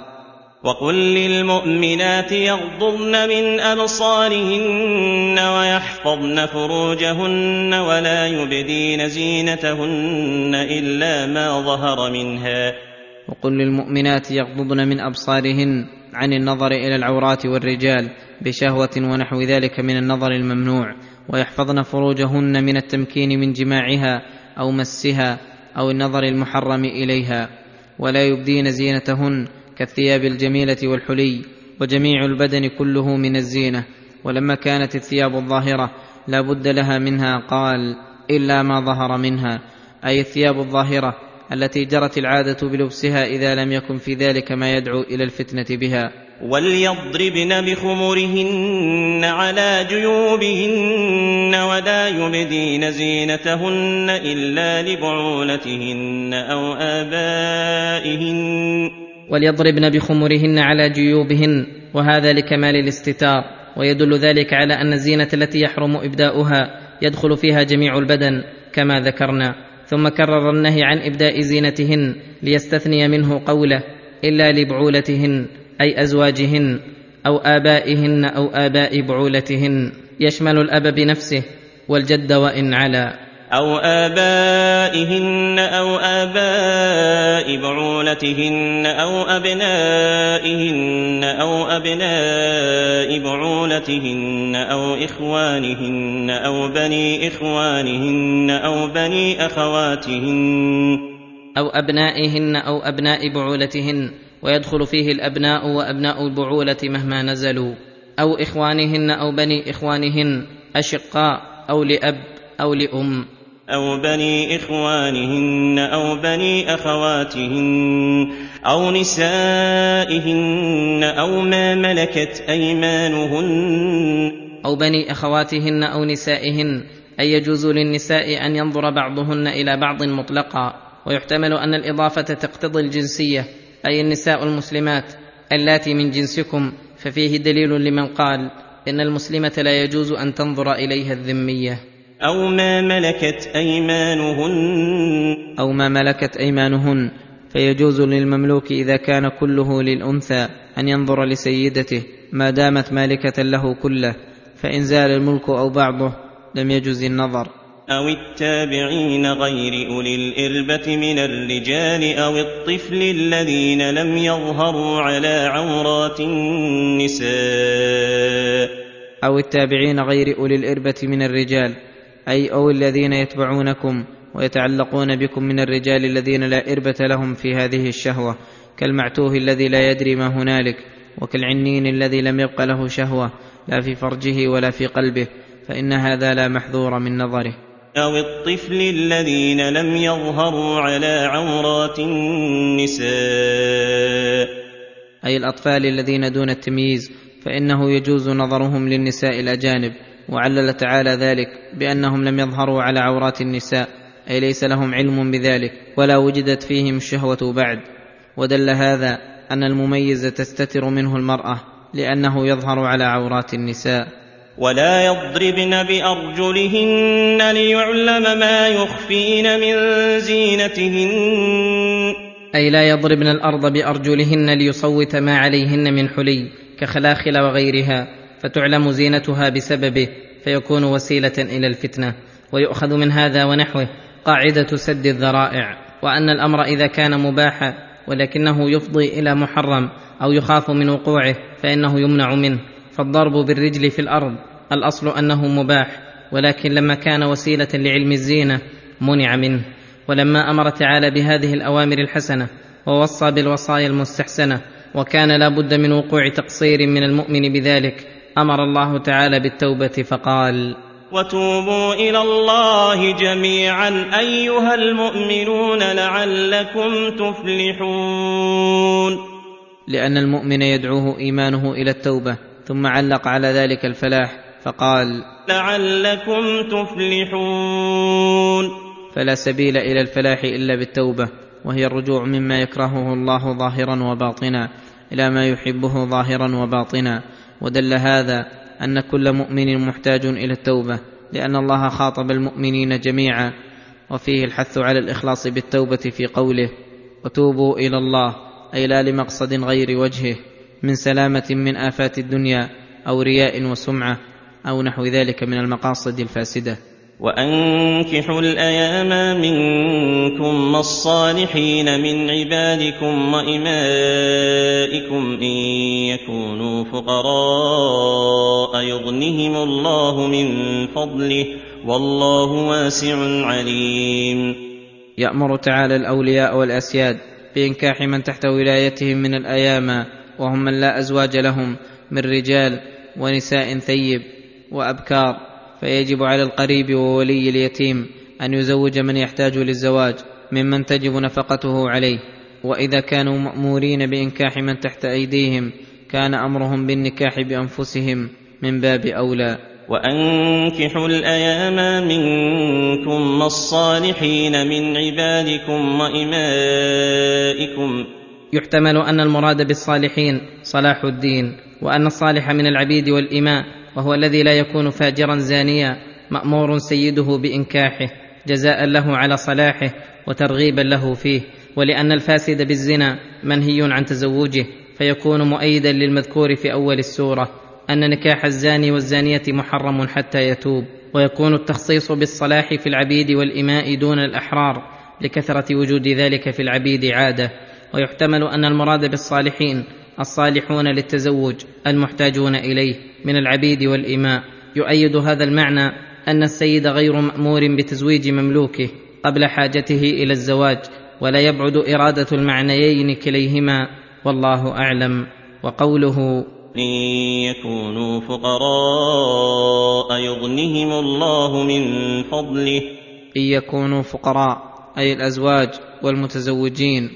وقل للمؤمنات يغضضن من أبصارهن ويحفظن فروجهن ولا يبدين زينتهن إلا ما ظهر منها. وقل للمؤمنات يغضضن من أبصارهن عن النظر إلى العورات والرجال بشهوة ونحو ذلك من النظر الممنوع ويحفظن فروجهن من التمكين من جماعها أو مسها أو النظر المحرم إليها ولا يبدين زينتهن كالثياب الجميلة والحلي وجميع البدن كله من الزينة ولما كانت الثياب الظاهرة لا بد لها منها قال إلا ما ظهر منها أي الثياب الظاهرة التي جرت العادة بلبسها إذا لم يكن في ذلك ما يدعو إلى الفتنة بها. وليضربن بخمرهن على جيوبهن ولا يبدين زينتهن الا لبعولتهن أو ابائهن. وليضربن بخمرهن على جيوبهن وهذا لكمال الاستتار ويدل ذلك على ان الزينه التي يحرم ابداؤها يدخل فيها جميع البدن كما ذكرنا. ثم كرر النهي عن إبداء زينتهن ليستثني منه قوله إلا لبعولتهن أي أزواجهن أو آبائهن أو آباء بعولتهن. يشمل الأب بنفسه والجد وإن علا. أو آبائهن أو آباء بعولتهن أو أبنائهن أو أبناء بعولتهن أو إخوانهن أو بني إخوانهن أو بني أخواتهن أو أبنائهن أو أبناء بعولتهن ويدخل فيه الأبناء وأبناء البعولة مهما نزلوا. أو إخوانهن أو بني إخوانهن أشقاء أو لأب أو لأم. أو بني إخوانهن أو بني أخواتهن أو نسائهن أو ما ملكت أيمانهن أو بني أخواتهن أو نسائهن أي يجوز للنساء أن ينظر بعضهن إلى بعض مطلقا ويحتمل أن الإضافة تقتضي الجنسية أي النساء المسلمات اللاتي من جنسكم ففيه دليل لمن قال إن المسلمة لا يجوز أن تنظر إليها الذمية أو ما ملكت أيمانهن. أو ما ملكت أيمانهن. فيجوز للمملوك إذا كان كله للأنثى أن ينظر لسيدته ما دامت مالكة له كله فإن زال الملك أو بعضه لم يجز النظر. أو التابعين غير أولي الإربة من الرجال أو الطفل الذين لم يظهروا على عورات النساء. أو التابعين غير أولي الإربة من الرجال أي أو الذين يتبعونكم ويتعلقون بكم من الرجال الذين لا إربة لهم في هذه الشهوة كالمعتوه الذي لا يدري ما هنالك وكالعنين الذي لم يبق له شهوة لا في فرجه ولا في قلبه فإن هذا لا محذور من نظره. أو الطفل الذين لم يظهروا على عورات النساء. أي الأطفال الذين دون التمييز فإنه يجوز نظرهم للنساء الأجانب وعلل تعالى ذلك بأنهم لم يظهروا على عورات النساء أي ليس لهم علم بذلك ولا وجدت فيهم الشهوة بعد. ودل هذا أن المميز تستتر منه المرأة لأنه يظهر على عورات النساء. ولا يضربن بأرجلهن ليعلم ما يخفين من زينتهن. أي لا يضربن الأرض بأرجلهن ليصوت ما عليهن من حلي كخلاخل وغيرها. فتعلم زينتها بسببه فيكون وسيلة إلى الفتنة ويؤخذ من هذا ونحوه قاعدة سد الذرائع. وأن الأمر إذا كان مباحا ولكنه يفضي إلى محرم أو يخاف من وقوعه فإنه يمنع منه. فالضرب بالرجل في الأرض الأصل أنه مباح ولكن لما كان وسيلة لعلم الزينة منع منه. ولما أمر تعالى بهذه الأوامر الحسنة ووصى بالوصايا المستحسنة وكان لا بد من وقوع تقصير من المؤمن بذلك أمر الله تعالى بالتوبة فقال وتوبوا إلى الله جميعا أيها المؤمنون لعلكم تفلحون. لأن المؤمن يدعوه إيمانه إلى التوبة ثم علق على ذلك الفلاح فقال لعلكم تفلحون. فلا سبيل إلى الفلاح إلا بالتوبة وهي الرجوع مما يكرهه الله ظاهرا وباطنا إلى ما يحبه ظاهرا وباطنا. ودل هذا أن كل مؤمن محتاج إلى التوبة لأن الله خاطب المؤمنين جميعا وفيه الحث على الإخلاص بالتوبة في قوله وتوبوا إلى الله أي لا لمقصد غير وجهه من سلامة من آفات الدنيا أو رياء وسمعة أو نحو ذلك من المقاصد الفاسدة. وانكحوا الأيام منكم والصالحين من عبادكم وامائكم ان يكونوا فقراء يغنهم الله من فضله والله واسع عليم. يامر تعالى الاولياء والاسياد بانكاح من تحت ولايتهم من الأيام وهم من لا ازواج لهم من رجال ونساء ثيب وابكار فيجب على القريب وولي اليتيم أن يزوج من يحتاج للزواج ممن تجب نفقته عليه. وإذا كانوا مأمورين بإنكاح من تحت أيديهم كان أمرهم بالنكاح بأنفسهم من باب أولى. وأنكحوا الأيام منكم والصالحين من عبادكم وإمائكم. يحتمل أن المراد بالصالحين صلاح الدين وأن الصالح من العبيد والإماء وهو الذي لا يكون فاجرا زانيا مأمور سيده بإنكاحه جزاء له على صلاحه وترغيبا له فيه. ولأن الفاسد بالزنا منهي عن تزوجه فيكون مؤيدا للمذكور في أول السورة أن نكاح الزاني والزانية محرم حتى يتوب. ويكون التخصيص بالصلاح في العبيد والإماء دون الأحرار لكثرة وجود ذلك في العبيد عادة. ويحتمل أن المراد بالصالحين الصالحون للتزوج المحتاجون إليه. من العبيد والإماء. يؤيد هذا المعنى أن السيد غير مأمور بتزويج مملوكه قبل حاجته إلى الزواج ولا يبعد إرادة المعنيين كليهما. والله أعلم. وقوله إن يكونوا فقراء يغنهم الله من فضله. إن يكونوا فقراء أي الأزواج والمتزوجين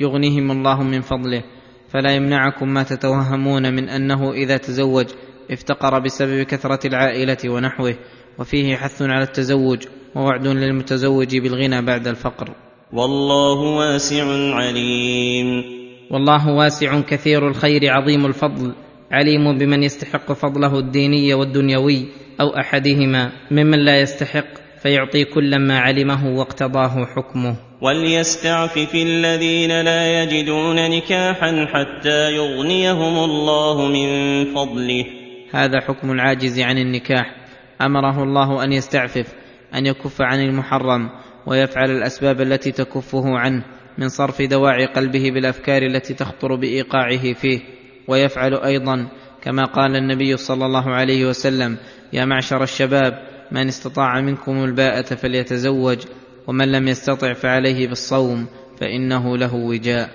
يغنيهم الله من فضله. فلا يمنعكم ما تتوهمون من أنه إذا تزوج افتقر بسبب كثرة العائلة ونحوه وفيه حث على التزوج ووعد للمتزوج بالغنى بعد الفقر. والله واسع عليم. والله واسع كثير الخير عظيم الفضل عليم بمن يستحق فضله الديني والدنيوي أو أحدهما. ممن لا يستحق فيعطي كلا ما علمه واقتضاه حكمه. وليستعفف الذين لا يجدون نكاحا حتى يغنيهم الله من فضله. هذا حكم العاجز عن النكاح. أمره الله أن يستعفف أن يكف عن المحرم ويفعل الأسباب التي تكفه عنه من صرف دواعي قلبه بالأفكار التي تخطر بإيقاعه فيه. ويفعل أيضا كما قال النبي صلى الله عليه وسلم يا معشر الشباب من استطاع منكم الباءة فليتزوج ومن لم يستطع فعليه بالصوم فإنه له وجاء.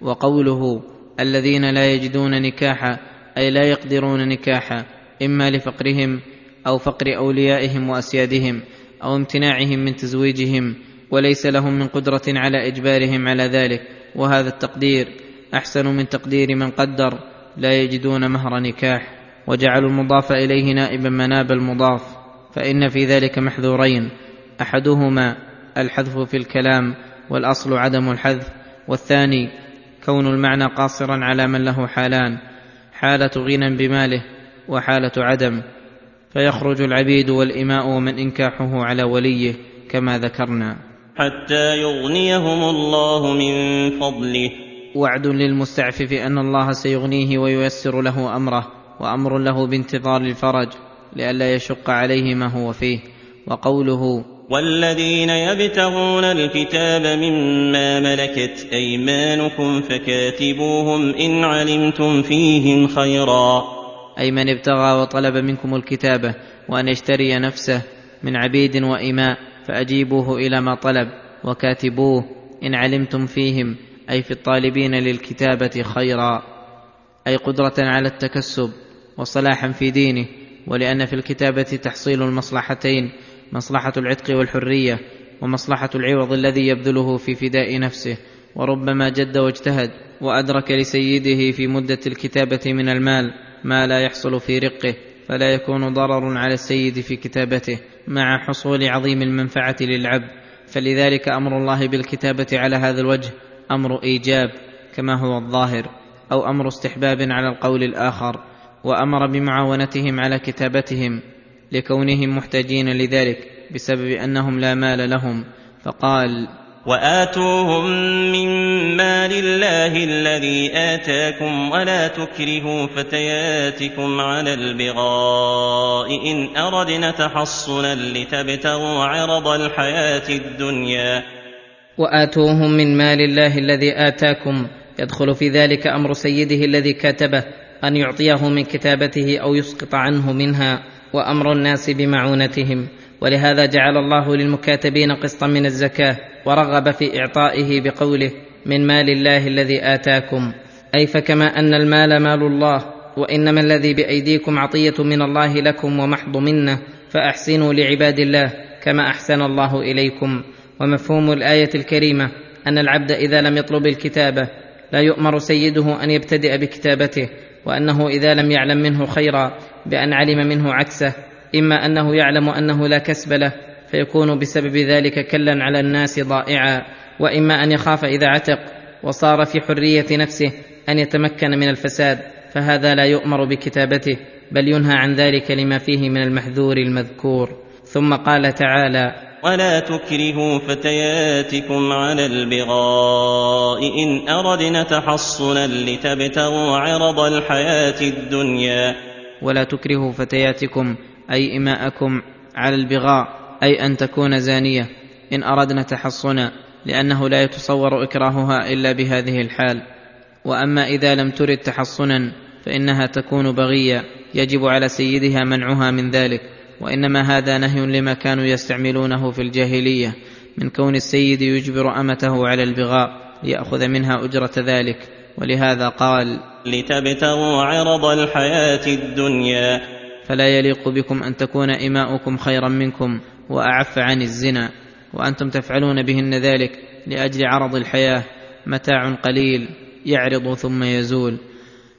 وقوله الذين لا يجدون نكاحا أي لا يقدرون نكاحا إما لفقرهم أو فقر أوليائهم وأسيادهم أو امتناعهم من تزويجهم وليس لهم من قدرة على إجبارهم على ذلك. وهذا التقدير أحسن من تقدير من قدر لا يجدون مهر نكاح. وجعلوا المضاف إليه نائبا مناب المضاف. فإن في ذلك محذورين. أحدهما الحذف في الكلام والأصل عدم الحذف والثاني كون المعنى قاصرا على من له حالان. حالة غنى بماله وحالة عدم فيخرج العبيد والإماء ومن إنكاحه على وليه كما ذكرنا. حتى يغنيهم الله من فضله. وعد للمستعفف أن الله سيغنيه وييسر له أمره وأمر له بانتظار الفرج لئلا يشق عليه ما هو فيه. وقوله والذين يبتغون الكتاب مما ملكت أيمانكم فكاتبوهم إن علمتم فيهم خيرا. اي من ابتغى وطلب منكم الكتابه وأن يشتري نفسه من عبيد وإماء فأجيبوه إلى ما طلب وكاتبوه إن علمتم فيهم أي في الطالبين للكتابة خيرا. أي قدرة على التكسب وصلاحا في دينه ولأن في الكتابة تحصيل المصلحتين مصلحة العتق والحرية ومصلحة العوض الذي يبذله في فداء نفسه. وربما جد واجتهد وأدرك لسيده في مدة الكتابة من المال ما لا يحصل في رقه فلا يكون ضرر على السيد في كتابته مع حصول عظيم المنفعة للعبد. فلذلك أمر الله بالكتابة على هذا الوجه أمر إيجاب كما هو الظاهر أو أمر استحباب على القول الآخر. وأمر بمعاونتهم على كتابتهم لكونهم محتاجين لذلك بسبب أنهم لا مال لهم. فقال وآتوهم من مال الله الذي آتاكم ولا تكرهوا فتياتكم على البغاء إن أردنا تحصنا لتبتغوا عرض الحياة الدنيا. وآتوهم من مال الله الذي آتاكم. يدخل في ذلك أمر سيده الذي كاتبه أن يعطيه من كتابته أو يسقط عنه منها. وأمر الناس بمعونتهم. ولهذا جعل الله للمكاتبين قسطا من الزكاة ورغب في إعطائه بقوله من مال الله الذي آتاكم. أي فكما أن المال مال الله وإنما الذي بأيديكم عطية من الله لكم ومحض منه فأحسنوا لعباد الله كما أحسن الله إليكم. ومفهوم الآية الكريمة أن العبد إذا لم يطلب الكتابة لا يؤمر سيده أن يبتدئ بكتابته وأنه إذا لم يعلم منه خيرا بأن علم منه عكسه إما أنه يعلم أنه لا كسب له فيكون بسبب ذلك كلا على الناس ضائعا وإما أن يخاف إذا عتق وصار في حرية نفسه أن يتمكن من الفساد فهذا لا يؤمر بكتابته بل ينهى عن ذلك لما فيه من المحذور المذكور. ثم قال تعالى ولا تكرهوا فتياتكم على البغاء ان اردنا تحصنا لتبتغوا عرض الحياة الدنيا ولا تكرهوا فتياتكم أي إماءكم على البغاء أي أن تكون زانية. إن أردنا تحصنا لأنه لا يتصور إكراهها إلا بهذه الحال. وأما إذا لم ترد تحصنا فإنها تكون بغية يجب على سيدها منعها من ذلك. وإنما هذا نهي لما كانوا يستعملونه في الجاهلية من كون السيد يجبر أمته على البغاء ليأخذ منها أجرة ذلك. ولهذا قال لتبتغوا عرض الحياة الدنيا. فلا يليق بكم أن تكون إماؤكم خيرا منكم وأعف عن الزنا وأنتم تفعلون بهن ذلك لأجل عرض الحياة متاع قليل يعرض ثم يزول.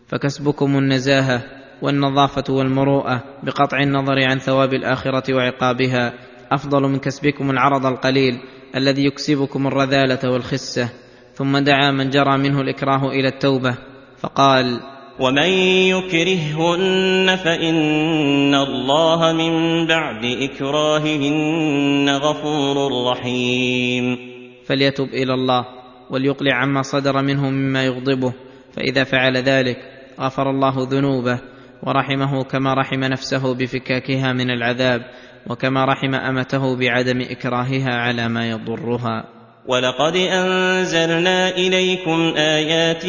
فكسبكم النزاهة والنظافة والمروءة بقطع النظر عن ثواب الآخرة وعقابها. أفضل من كسبكم العرض القليل الذي يكسبكم الرذالة والخسة. ثم دعا من جرى منه الإكراه إلى التوبة. فقال ومن يكرههن فان الله من بعد اكراههن غفور رحيم. فليتب إلى الله وليقلع عما صدر منه مما يغضبه. فإذا فعل ذلك غفر الله ذنوبه ورحمه كما رحم نفسه بفكاكها من العذاب وكما رحم أمته بعدم إكراهها على ما يضرها. ولقد انزلنا اليكم ايات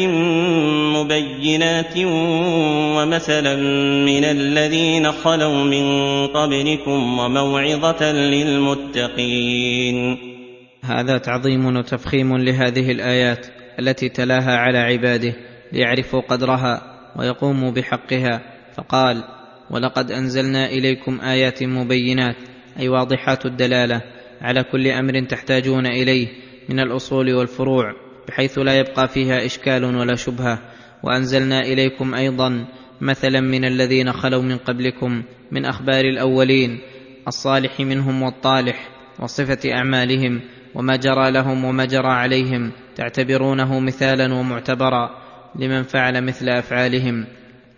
مبينات ومثلا من الذين خلوا من قبلكم وموعظه للمتقين هذا تعظيم وتفخيم لهذه الآيات التي تلاها على عباده ليعرفوا قدرها ويقوموا بحقها. فقال ولقد أنزلنا إليكم آيات مبينات أي واضحات الدلالة على كل أمر تحتاجون إليه من الأصول والفروع بحيث لا يبقى فيها إشكال ولا شبهة. وأنزلنا إليكم أيضا مثلا من الذين خلوا من قبلكم من أخبار الأولين الصالح منهم والطالح وصفة أعمالهم وما جرى لهم وما جرى عليهم تعتبرونه مثالا ومعتبرا لمن فعل مثل أفعالهم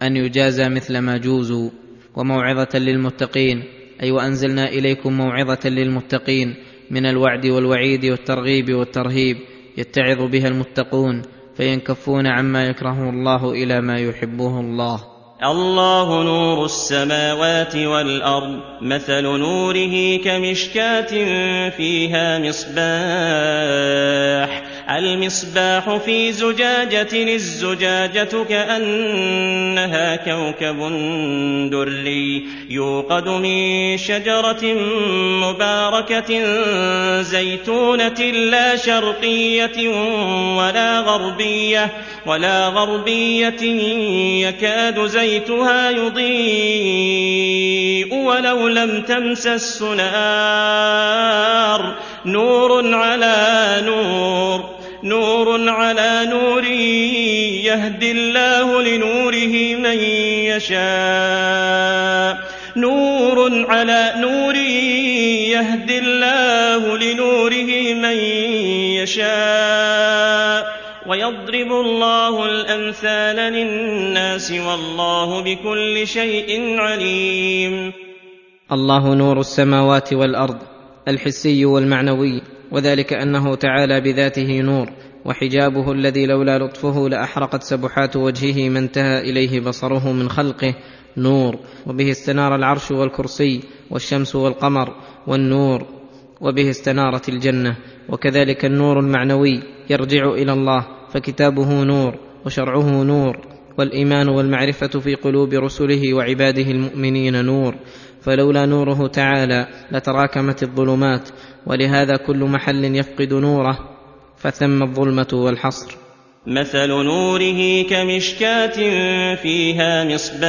أن يجازى مثل ما جوزوا. وموعظة للمتقين أي وأنزلنا إليكم موعظة للمتقين من الوعد والوعيد والترغيب والترهيب يتعظ بها المتقون فينكفون عما يكرهه الله إلى ما يحبه الله الله نور السماوات والأرض مثل نوره كمشكاة فيها مصباح. المصباح في زجاجة الزجاجة كأنها كوكب دري. يوقد من شجرة مباركة زيتونة لا شرقية ولا غربية ولا غربية يكاد زيتها يضيء ولو لم تمسس نار نور على نور نور على نور يهدي الله لنوره من يشاء. نور على نور يهدي الله لنوره من يشاء. ويضرب الله الأمثال للناس والله بكل شيء عليم. الله نور السماوات والأرض الحسي والمعنوي وذلك أنه تعالى بذاته نور وحجابه الذي لولا لطفه لأحرقت سبحات وجهه ما انتهى إليه بصره من خلقه نور وبه استنار العرش والكرسي والشمس والقمر والنور وبه استنارت الجنة وكذلك النور المعنوي يرجع إلى الله فكتابه نور وشرعه نور والإيمان والمعرفة في قلوب رسله وعباده المؤمنين نور فلولا نوره تعالى لتراكمت الظلمات ولهذا كل محل يفقد نوره فثم الظلمة والحصر مثل نوره كمشكاة فيها مصباح.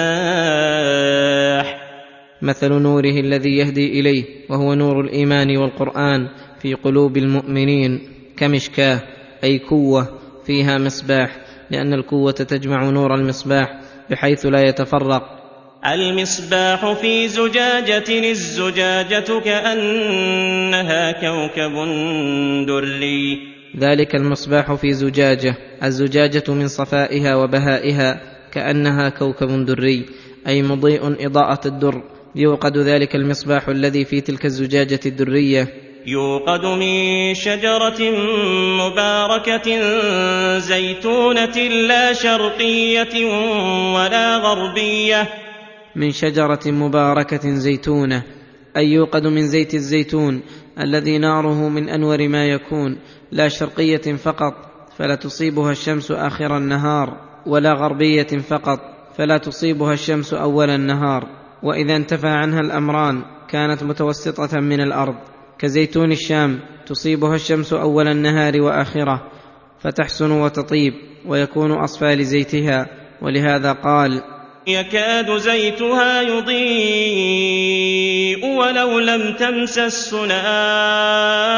مثل نوره الذي يهدي إليه وهو نور الإيمان والقرآن في قلوب المؤمنين كمشكاة أي كوه فيها مصباح لأن الكوه تجمع نور المصباح بحيث لا يتفرق. المصباح في زجاجة الزجاجة كأنها كوكب دري. ذلك المصباح في زجاجة الزجاجة من صفائها وبهائها كأنها كوكب دري أي مضيء إضاءة الدر. يوقد ذلك المصباح الذي في تلك الزجاجة الدرية. يوقد من شجرة مباركة زيتونة لا شرقية ولا غربية. من شجرة مباركة زيتونة أي يوقد من زيت الزيتون الذي ناره من أنور ما يكون لا شرقية فقط فلا تصيبها الشمس آخر النهار ولا غربية فقط فلا تصيبها الشمس أول النهار. وإذا انتفى عنها الأمران كانت متوسطة من الأرض. كزيتون الشام تصيبها الشمس أول النهار وآخرة فتحسن وتطيب ويكون أصفى لزيتها ولهذا قال يكاد زيتها يضيء ولو لم تمسس نار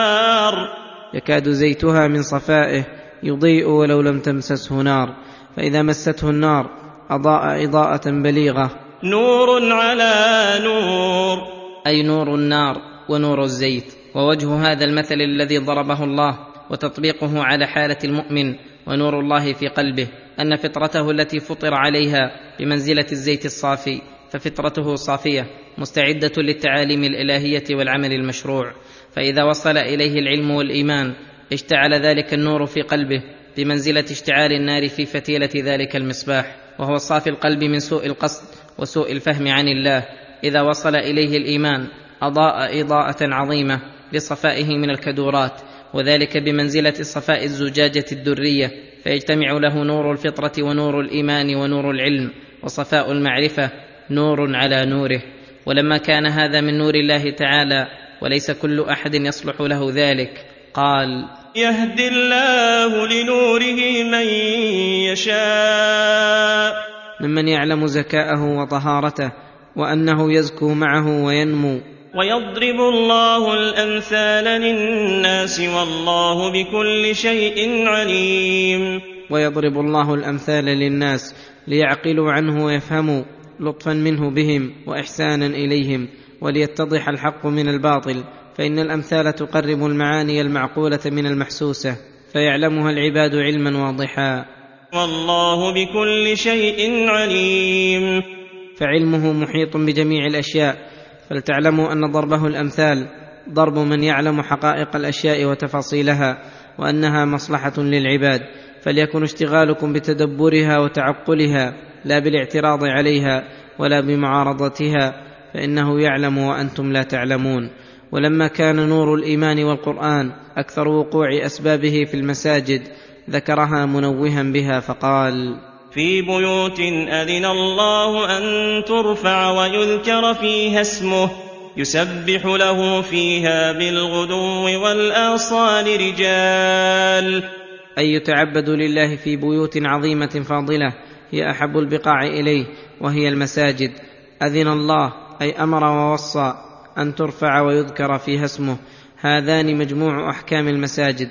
يكاد زيتها من صفائه يضيء ولو لم تمسسه نار فإذا مسته النار أضاء إضاءة بليغة. نور على نور. أي نور النار. ونور الزيت ووجه هذا المثل الذي ضربه الله وتطبيقه على حالة المؤمن ونور الله في قلبه أن فطرته التي فطر عليها بمنزلة الزيت الصافي ففطرته صافية مستعدة للتعاليم الإلهية والعمل المشروع. فإذا وصل إليه العلم والإيمان اشتعل ذلك النور في قلبه بمنزلة اشتعال النار في فتيلة ذلك المصباح وهو صافي القلب من سوء القصد وسوء الفهم عن الله. إذا وصل إليه الإيمان أضاء إضاءة عظيمة لصفائه من الكدورات وذلك بمنزلة صفاء الزجاجة الدرية فيجتمع له نور الفطرة ونور الإيمان ونور العلم وصفاء المعرفة نور على نوره. ولما كان هذا من نور الله تعالى وليس كل أحد يصلح له ذلك قال يهدي الله لنوره من يشاء. ممن يعلم زكاءه وطهارته وأنه يزكو معه وينمو. ويضرب الله الأمثال للناس والله بكل شيء عليم. ويضرب الله الأمثال للناس ليعقلوا عنه ويفهموا لطفا منه بهم واحسانا إليهم وليتضح الحق من الباطل. فإن الأمثال تقرب المعاني المعقولة من المحسوسة فيعلمها العباد علما واضحا. والله بكل شيء عليم. فعلمه محيط بجميع الأشياء فلتعلموا أن ضربه الأمثال ضرب من يعلم حقائق الأشياء وتفاصيلها وأنها مصلحة للعباد فليكن اشتغالكم بتدبرها وتعقلها لا بالاعتراض عليها ولا بمعارضتها فإنه يعلم وأنتم لا تعلمون. ولما كان نور الإيمان والقرآن أكثر وقوع أسبابه في المساجد ذكرها منوها بها فقال في بيوت أذن الله أن ترفع ويذكر فيها اسمه يسبح له فيها بالغدو والآصال رجال. أي يتعبد لله في بيوت عظيمة فاضلة هي أحب البقاع إليه وهي المساجد. أذن الله أي أمر ووصى أن ترفع ويذكر فيها اسمه. هذان مجموع أحكام المساجد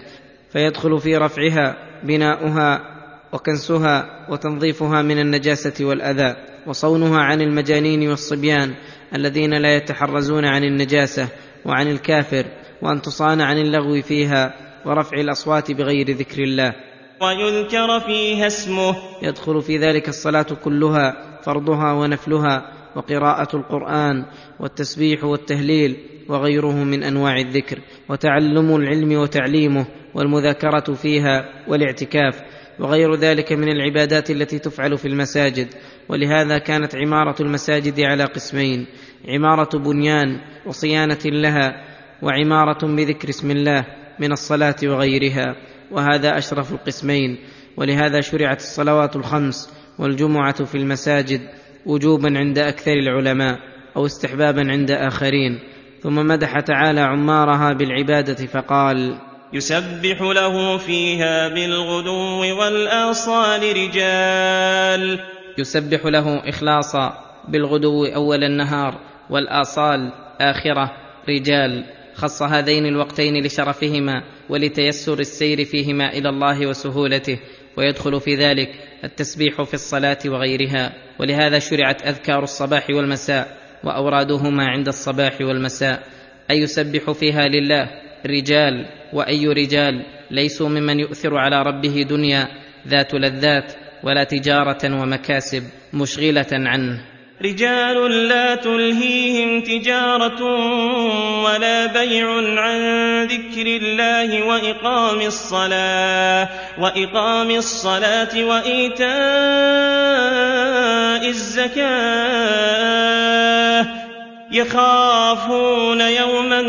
فيدخل في رفعها بناؤها وكنسها وتنظيفها من النجاسة والأذى وصونها عن المجانين والصبيان الذين لا يتحرزون عن النجاسة وعن الكافر وأن تصان عن اللغو فيها ورفع الأصوات بغير ذكر الله. ويذكر فيها اسمه. يدخل في ذلك الصلاة كلها فرضها ونفلها وقراءة القرآن والتسبيح والتهليل وغيره من أنواع الذكر وتعلم العلم وتعليمه والمذاكرة فيها والاعتكاف وغير ذلك من العبادات التي تفعل في المساجد. ولهذا كانت عمارة المساجد على قسمين عمارة بنيان وصيانة لها وعمارة بذكر اسم الله من الصلاة وغيرها. وهذا أشرف القسمين. ولهذا شرعت الصلوات الخمس والجمعة في المساجد وجوبا عند أكثر العلماء أو استحبابا عند آخرين. ثم مدح تعالى عمارها بالعبادة فقال يسبح له فيها بالغدو والآصال رجال. يسبح له اخلاصا بالغدو أول النهار والآصال آخرة رجال. خص هذين الوقتين لشرفهما ولتيسر السير فيهما إلى الله وسهولته ويدخل في ذلك التسبيح في الصلاة وغيرها. ولهذا شرعت أذكار الصباح والمساء واورادهما عند الصباح والمساء. أي يسبح فيها لله رجال. وأي رجال ليسوا ممن يؤثر على ربه دنيا ذات لذات ولا تجارة ومكاسب مشغلة عنه. رجال لا تلهيهم تجارة ولا بيع عن ذكر الله وإقام الصلاة وإقام الصلاة وإيتاء الزكاة. يخافون يوما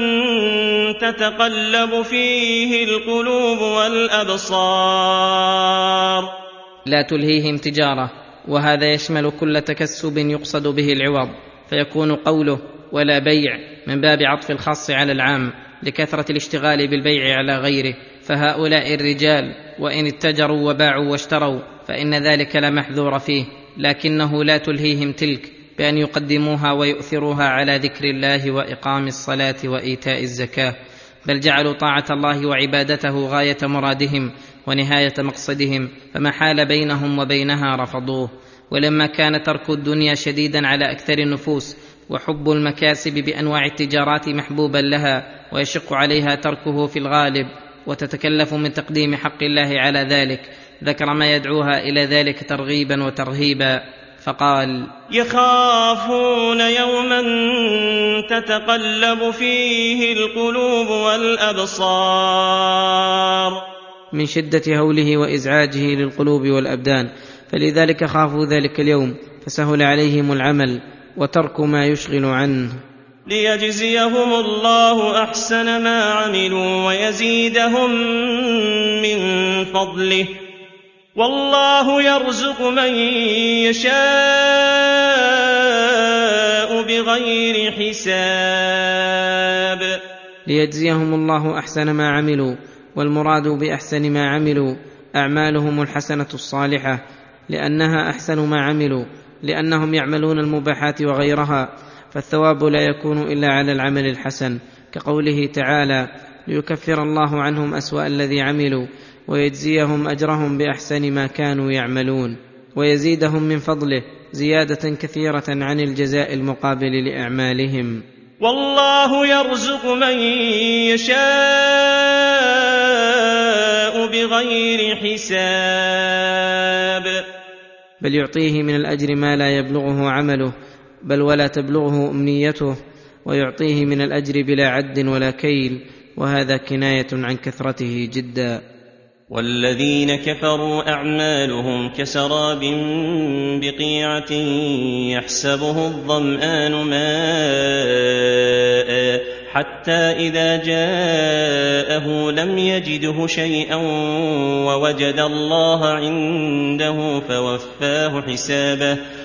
تتقلب فيه القلوب والأبصار. لا تلهيهم تجارة وهذا يشمل كل تكسب يقصد به العوض فيكون قوله ولا بيع من باب عطف الخاص على العام لكثرة الاشتغال بالبيع على غيره فهؤلاء الرجال وإن اتجروا وباعوا واشتروا فإن ذلك لا محذور فيه لكنه لا تلهيهم تلك. بأن يقدموها ويؤثروها على ذكر الله وإقام الصلاة وإيتاء الزكاة بل جعلوا طاعة الله وعبادته غاية مرادهم ونهاية مقصدهم فما حال بينهم وبينها رفضوه. ولما كان ترك الدنيا شديدا على أكثر النفوس وحب المكاسب بأنواع التجارات محبوبا لها ويشق عليها تركه في الغالب وتتكلف من تقديم حق الله على ذلك ذكر ما يدعوها إلى ذلك ترغيبا وترهيبا. فقال يخافون يوما تتقلب فيه القلوب والأبصار. من شدة هوله وإزعاجه للقلوب والأبدان فلذلك خافوا ذلك اليوم فسهل عليهم العمل وترك ما يشغل عنه. ليجزيهم الله أحسن ما عملوا ويزيدهم من فضله. والله يرزق من يشاء بغير حساب. ليجزيهم الله أحسن ما عملوا والمراد بأحسن ما عملوا أعمالهم الحسنة الصالحة لأنها أحسن ما عملوا لأنهم يعملون المباحات وغيرها فالثواب لا يكون إلا على العمل الحسن كقوله تعالى ليكفر الله عنهم أسوأ الذي عملوا ويجزيهم أجرهم بأحسن ما كانوا يعملون. ويزيدهم من فضله زيادة كثيرة عن الجزاء المقابل لأعمالهم. والله يرزق من يشاء بغير حساب. بل يعطيه من الأجر ما لا يبلغه عمله بل ولا تبلغه أمنيته ويعطيه من الأجر بلا عد ولا كيل وهذا كناية عن كثرته جدا. والذين كفروا أعمالهم كسراب بقيعة يحسبه الظمآن ماء حتى إذا جاءه لم يجده شيئا ووجد الله عنده فوفاه حسابه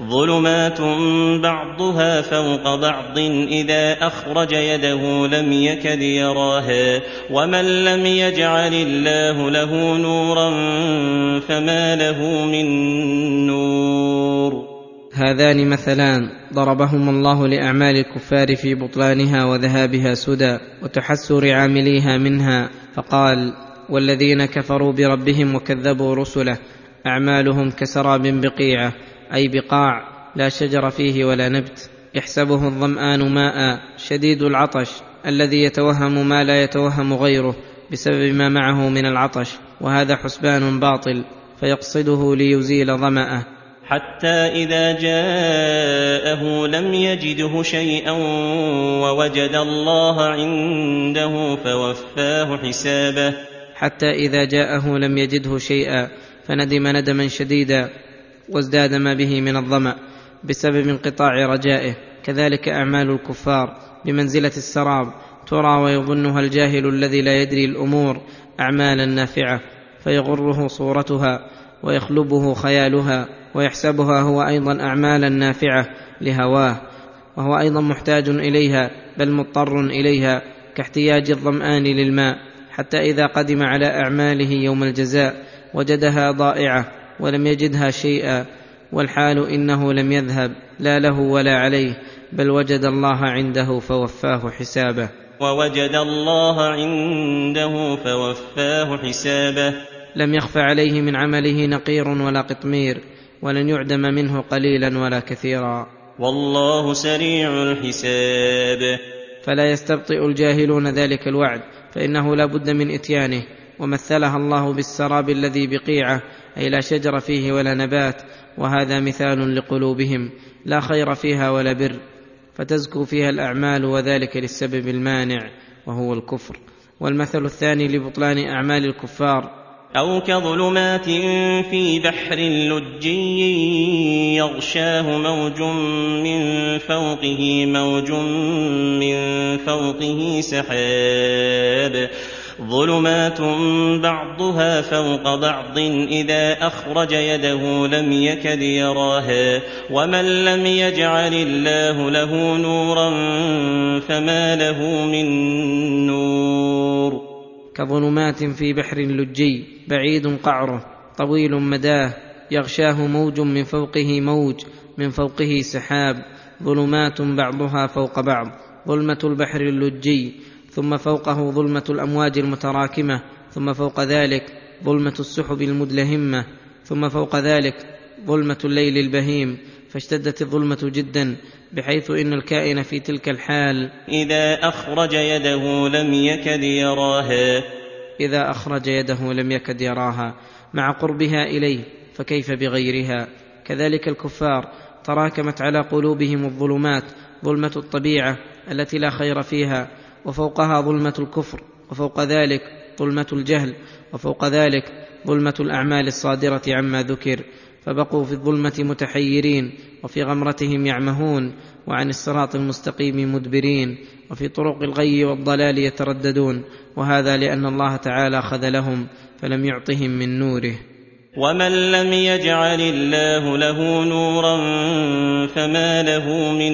ظلمات بعضها فوق بعض اذا اخرج يده لم يكد يراها ومن لم يجعل الله له نورا فما له من نور هذان مثلان ضربهما الله لاعمال الكفار في بطلانها وذهابها سدى وتحسر عامليها منها فقال والذين كفروا بربهم وكذبوا رسله اعمالهم كسراب بقيعه أي بقاع لا شجر فيه ولا نبت. يحسبه الظمآن ماء شديد العطش الذي يتوهم ما لا يتوهم غيره بسبب ما معه من العطش وهذا حسبان باطل فيقصده ليزيل ظمأه. حتى إذا جاءه لم يجده شيئا ووجد الله عنده فوفاه حسابه. حتى إذا جاءه لم يجده شيئا فندم ندما شديدا وازداد ما به من الظمأ بسبب انقطاع رجائه. كذلك أعمال الكفار بمنزلة السراب ترى ويظنها الجاهل الذي لا يدري الأمور أعمالا نافعة فيغره صورتها ويخلبه خيالها ويحسبها هو أيضا أعمالا نافعة لهواه وهو أيضا محتاج إليها بل مضطر إليها كاحتياج الظمآن للماء حتى إذا قدم على أعماله يوم الجزاء وجدها ضائعة. ولم يجدها شيئا والحال إنه لم يذهب لا له ولا عليه بل وجد الله عنده فوفاه حسابه. ووجد الله عنده فوفاه حسابه. لم يخف عليه من عمله نقير ولا قطمير ولن يعدم منه قليلا ولا كثيرا. والله سريع الحساب. فلا يستبطئ الجاهلون ذلك الوعد فإنه لا بد من إتيانه ومثلها الله بالسراب الذي بقيعه أي لا شجر فيه ولا نبات وهذا مثال لقلوبهم لا خير فيها ولا بر فتزكو فيها الأعمال وذلك للسبب المانع وهو الكفر. والمثل الثاني لبطلان أعمال الكفار. أو كظلمات في بحر لجي يغشاه موج من فوقه موج من فوقه سحاب. ظلمات بعضها فوق بعض اذا اخرج يده لم يكد يراها ومن لم يجعل الله له نورا فما له من نور كظلمات في بحر لجي بعيد قعره طويل مداه يغشاه موج من فوقه موج من فوقه سحاب ظلمات بعضها فوق بعض ظلمه البحر اللجي ثم فوقه ظلمة الأمواج المتراكمة ثم فوق ذلك ظلمة السحب المدلهمة ثم فوق ذلك ظلمة الليل البهيم. فاشتدت الظلمة جدا بحيث إن الكائن في تلك الحال إذا أخرج يده لم يكد يراها. إذا أخرج يده لم يكد يراها مع قربها إليه فكيف بغيرها؟ كذلك الكفار تراكمت على قلوبهم الظلمات ظلمة الطبيعة التي لا خير فيها. وفوقها ظلمة الكفر وفوق ذلك ظلمة الجهل وفوق ذلك ظلمة الأعمال الصادرة عما ذكر. فبقوا في الظلمة متحيرين وفي غمرتهم يعمهون وعن الصراط المستقيم مدبرين وفي طرق الغي والضلال يترددون. وهذا لأن الله تعالى خذلهم فلم يعطهم من نوره. ومن لم يجعل الله له نورا فما له من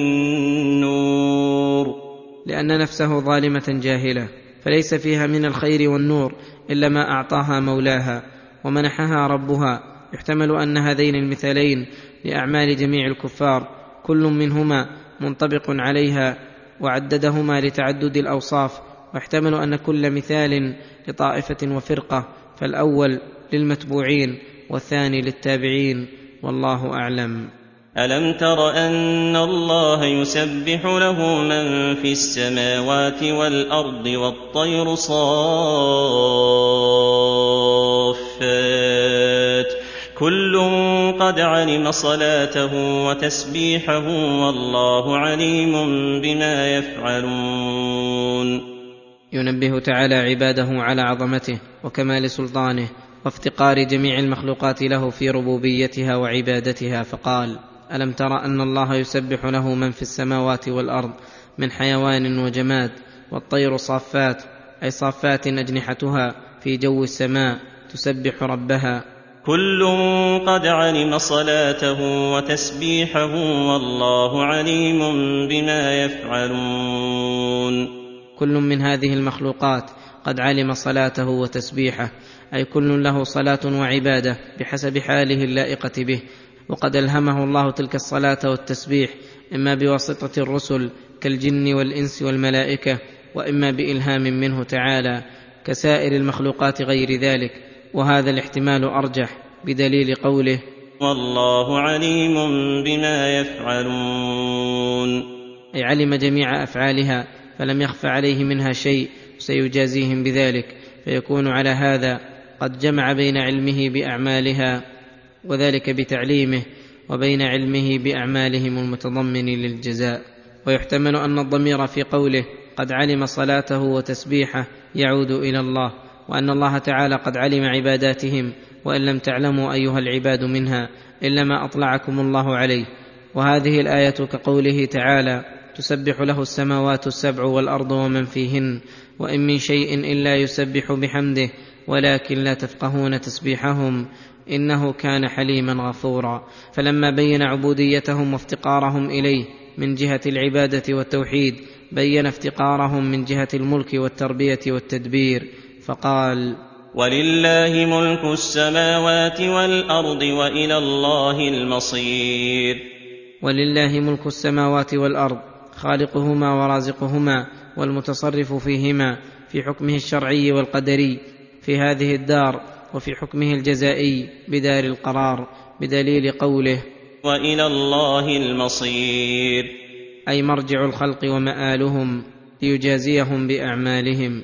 نور. لأن نفسه ظالمة جاهلة فليس فيها من الخير والنور إلا ما أعطاها مولاها ومنحها ربها. يحتمل أن هذين المثالين لأعمال جميع الكفار كل منهما منطبق عليها وعددهما لتعدد الأوصاف. واحتمل أن كل مثال لطائفة وفرقة فالأول للمتبوعين والثاني للتابعين والله أعلم. ألم تر أن الله يسبح له من في السماوات والأرض والطير صافات؟ كل قد علم صلاته وتسبيحه والله عليم بما يفعلون. ينبه تعالى عباده على عظمته وكمال سلطانه وافتقار جميع المخلوقات له في ربوبيتها وعبادتها فقال ألم تر أن الله يسبح له من في السماوات والأرض من حيوان وجماد والطير صافات أي صافات أجنحتها في جو السماء تسبح ربها. كل قد علم صلاته وتسبيحه والله عليم بما يفعلون. كل من هذه المخلوقات قد علم صلاته وتسبيحه أي كل له صلاة وعبادة بحسب حاله اللائقة به وقد ألهمه الله تلك الصلاة والتسبيح إما بواسطة الرسل كالجن والإنس والملائكة وإما بإلهام منه تعالى كسائر المخلوقات غير ذلك وهذا الاحتمال أرجح بدليل قوله والله عليم بما يفعلون. أي علم جميع أفعالها فلم يخف عليه منها شيء سيجازيهم بذلك فيكون على هذا قد جمع بين علمه بأعمالها وذلك بتعليمه وبين علمه بأعمالهم المتضمن للجزاء. ويحتمل أن الضمير في قوله قد علم صلاته وتسبيحه يعود إلى الله وأن الله تعالى قد علم عباداتهم وإن لم تعلموا أيها العباد منها إلا ما أطلعكم الله عليه. وهذه الآية كقوله تعالى تسبح له السماوات السبع والأرض ومن فيهن وإن من شيء إلا يسبح بحمده ولكن لا تفقهون تسبيحهم. إنه كان حليما غفورا. فلما بين عبوديتهم وافتقارهم إليه من جهة العبادة والتوحيد بين افتقارهم من جهة الملك والتربية والتدبير فقال ولله ملك السماوات والأرض وإلى الله المصير. ولله ملك السماوات والأرض خالقهما ورازقهما والمتصرف فيهما في حكمه الشرعي والقدري في هذه الدار وفي حكمه الجزائي بدار القرار بدليل قوله وإلى الله المصير. أي مرجع الخلق ومآلهم ليجازيهم بأعمالهم.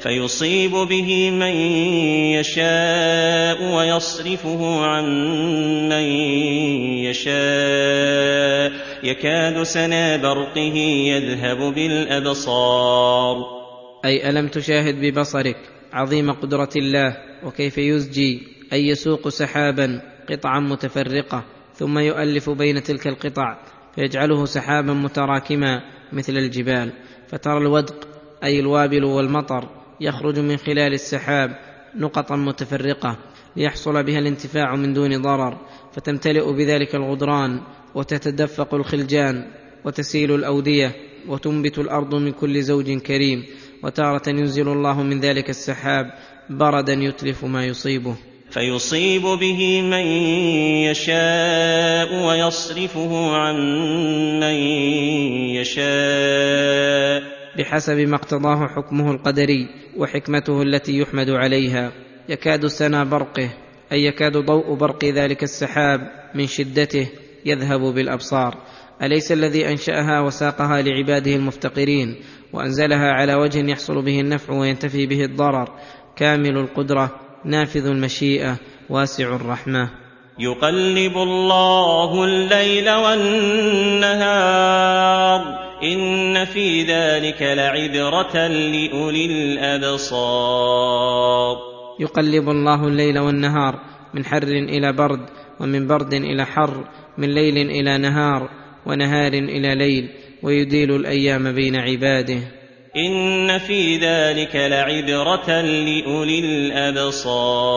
فيصيب به من يشاء ويصرفه عن من يشاء. يكاد سنا برقه يذهب بالأبصار. أي ألم تشاهد ببصرك عظيم قدرة الله وكيف يزجي أي يسوق سحابا قطعا متفرقة ثم يؤلف بين تلك القطع فيجعله سحابا متراكما مثل الجبال فترى الودق أي الوابل والمطر يخرج من خلال السحاب نقطا متفرقة ليحصل بها الانتفاع من دون ضرر فتمتلئ بذلك الغدران وتتدفق الخلجان وتسيل الأودية وتنبت الأرض من كل زوج كريم وتارة ينزل الله من ذلك السحاب بردا يتلف ما يصيبه. فيصيب به من يشاء ويصرفه عن من يشاء. بحسب ما اقتضاه حكمه القدري وحكمته التي يحمد عليها. يكاد سنا برقه أي يكاد ضوء برق ذلك السحاب من شدته يذهب بالأبصار. أليس الذي أنشأها وساقها لعباده المفتقرين؟ وأنزلها على وجه يحصل به النفع وينتفي به الضرر. كامل القدرة نافذ المشيئة واسع الرحمة. يقلب الله الليل والنهار. إن في ذلك لعبرة لأولي الأبصار. يقلب الله الليل والنهار من حر إلى برد ومن برد إلى حر من ليل إلى نهار ونهار إلى ليل ويديل الأيام بين عباده. إن في ذلك لعبرة لأولي الأبصار.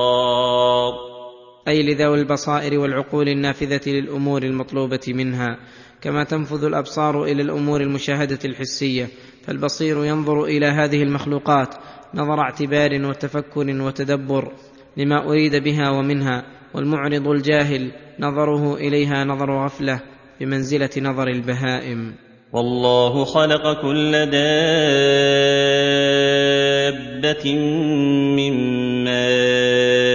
أي لذوي البصائر والعقول النافذة للأمور المطلوبة منها. كما تنفذ الأبصار إلى الأمور المشاهدة الحسية. فالبصير ينظر إلى هذه المخلوقات نظر اعتبار وتفكر وتدبر لما أريد بها ومنها والمعرض الجاهل نظره إليها نظر غفلة بمنزلة نظر البهائم. والله خلق كل دابة من ماء.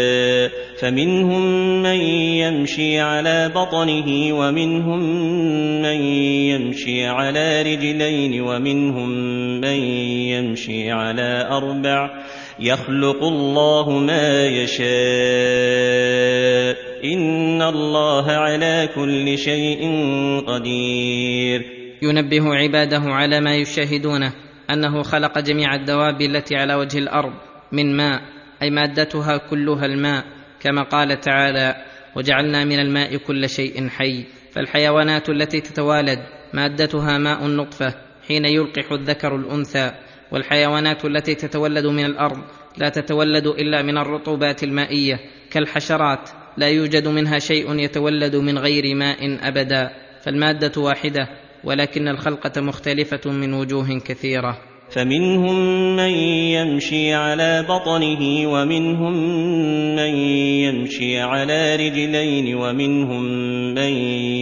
فمنهم من يمشي على بطنه ومنهم من يمشي على رجلين ومنهم من يمشي على أربع يخلق الله ما يشاء إن الله على كل شيء قدير. ينبه عباده على ما يشاهدونه أنه خلق جميع الدواب التي على وجه الأرض من ماء أي مادتها كلها الماء. كما قال تعالى وجعلنا من الماء كل شيء حي فالحيوانات التي تتوالد مادتها ماء النطفة حين يلقح الذكر الأنثى والحيوانات التي تتولد من الأرض لا تتولد إلا من الرطوبات المائية كالحشرات لا يوجد منها شيء يتولد من غير ماء أبدا فالمادة واحدة ولكن الخلقة مختلفة من وجوه كثيرة. فمنهم من يمشي على بطنه ومنهم من يمشي على رجلين ومنهم من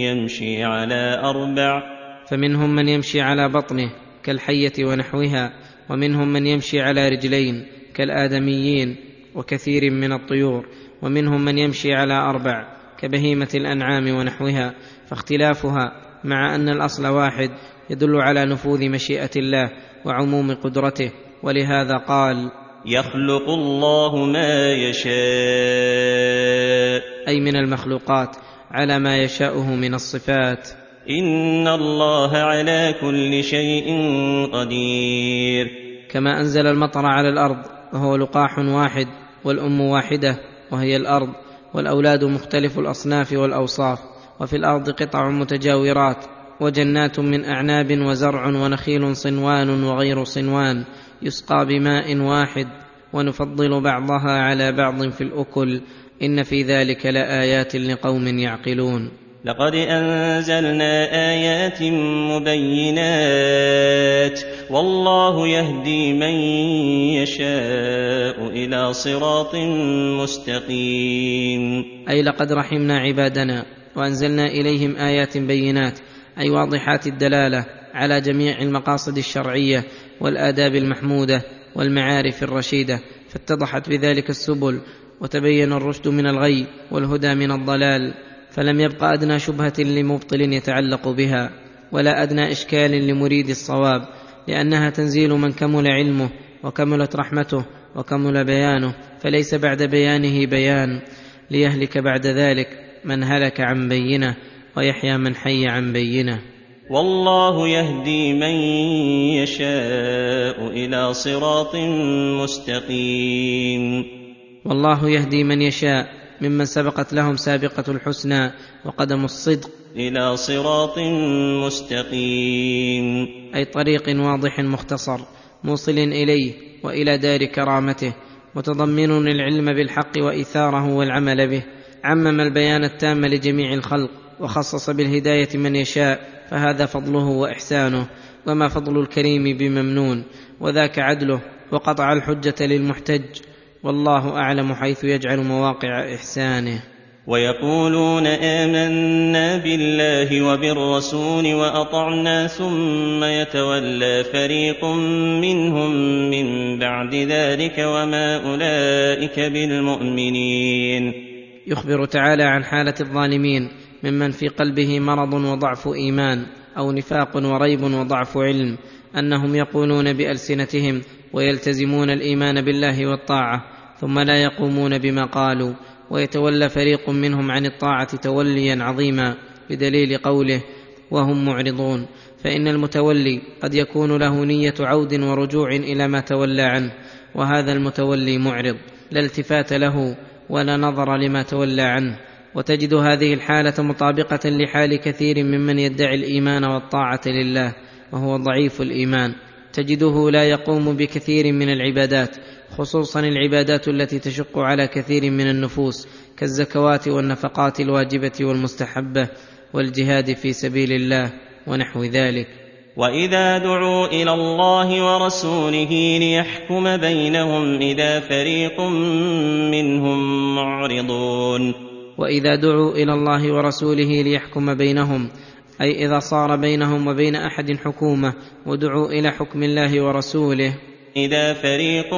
يمشي على أربع فمنهم من يمشي على بطنه كالحية ونحوها ومنهم من يمشي على رجلين كالآدميين وكثير من الطيور ومنهم من يمشي على أربع كبهيمة الأنعام ونحوها فاختلافها مع أن الأصل واحد يدل على نفوذ مشيئة الله وعموم قدرته. ولهذا قال يخلق الله ما يشاء. أي من المخلوقات على ما يشاؤه من الصفات. إن الله على كل شيء قدير. كما أنزل المطر على الأرض وهو لقاح واحد والأم واحدة وهي الأرض والأولاد مختلف الأصناف والأوصاف وفي الأرض قطع متجاورات. وجنات من أعناب وزرع ونخيل صنوان وغير صنوان يسقى بماء واحد ونفضل بعضها على بعض في الأكل. إن في ذلك لآيات لقوم يعقلون. لقد أنزلنا آيات مبينات والله يهدي من يشاء إلى صراط مستقيم. أي لقد رحمنا عبادنا وأنزلنا إليهم آيات بينات أي واضحات الدلالة على جميع المقاصد الشرعية والآداب المحمودة والمعارف الرشيدة فاتضحت بذلك السبل وتبين الرشد من الغي والهدى من الضلال فلم يبق أدنى شبهة لمبطل يتعلق بها ولا أدنى إشكال لمريد الصواب لأنها تنزيل من كمل علمه وكملت رحمته وكمل بيانه فليس بعد بيانه بيان ليهلك بعد ذلك من هلك عن بينة. ويحيى من حي عن بينه. والله يهدي من يشاء إلى صراط مستقيم. والله يهدي من يشاء ممن سبقت لهم سابقة الحسنى وقدم الصدق إلى صراط مستقيم. أي طريق واضح مختصر موصل إليه وإلى دار كرامته متضمن العلم بالحق وايثاره والعمل به. عمم البيان التام لجميع الخلق. وخصص بالهداية من يشاء فهذا فضله وإحسانه وما فضل الكريم بممنون وذاك عدله وقطع الحجة للمحتج والله أعلم حيث يجعل مواقع إحسانه. ويقولون آمنا بالله وبالرسول وأطعنا ثم يتولى فريق منهم من بعد ذلك وما أولئك بالمؤمنين. يخبر تعالى عن حالة الظالمين ممن في قلبه مرض وضعف إيمان أو نفاق وريب وضعف علم أنهم يقولون بألسنتهم ويلتزمون الإيمان بالله والطاعة ثم لا يقومون بما قالوا ويتولى فريق منهم عن الطاعة توليا عظيما بدليل قوله وهم معرضون فإن المتولي قد يكون له نية عود ورجوع إلى ما تولى عنه وهذا المتولي معرض لا التفات له ولا نظر لما تولى عنه وتجد هذه الحالة مطابقة لحال كثير ممن يدعي الإيمان والطاعة لله وهو ضعيف الإيمان. تجده لا يقوم بكثير من العبادات خصوصا العبادات التي تشق على كثير من النفوس كالزكوات والنفقات الواجبة والمستحبة والجهاد في سبيل الله ونحو ذلك. وإذا دعوا إلى الله ورسوله ليحكم بينهم إذا فريق منهم معرضون. وإذا دعوا إلى الله ورسوله ليحكم بينهم أي إذا صار بينهم وبين أحد حكومة ودعوا إلى حكم الله ورسوله. إذا فريق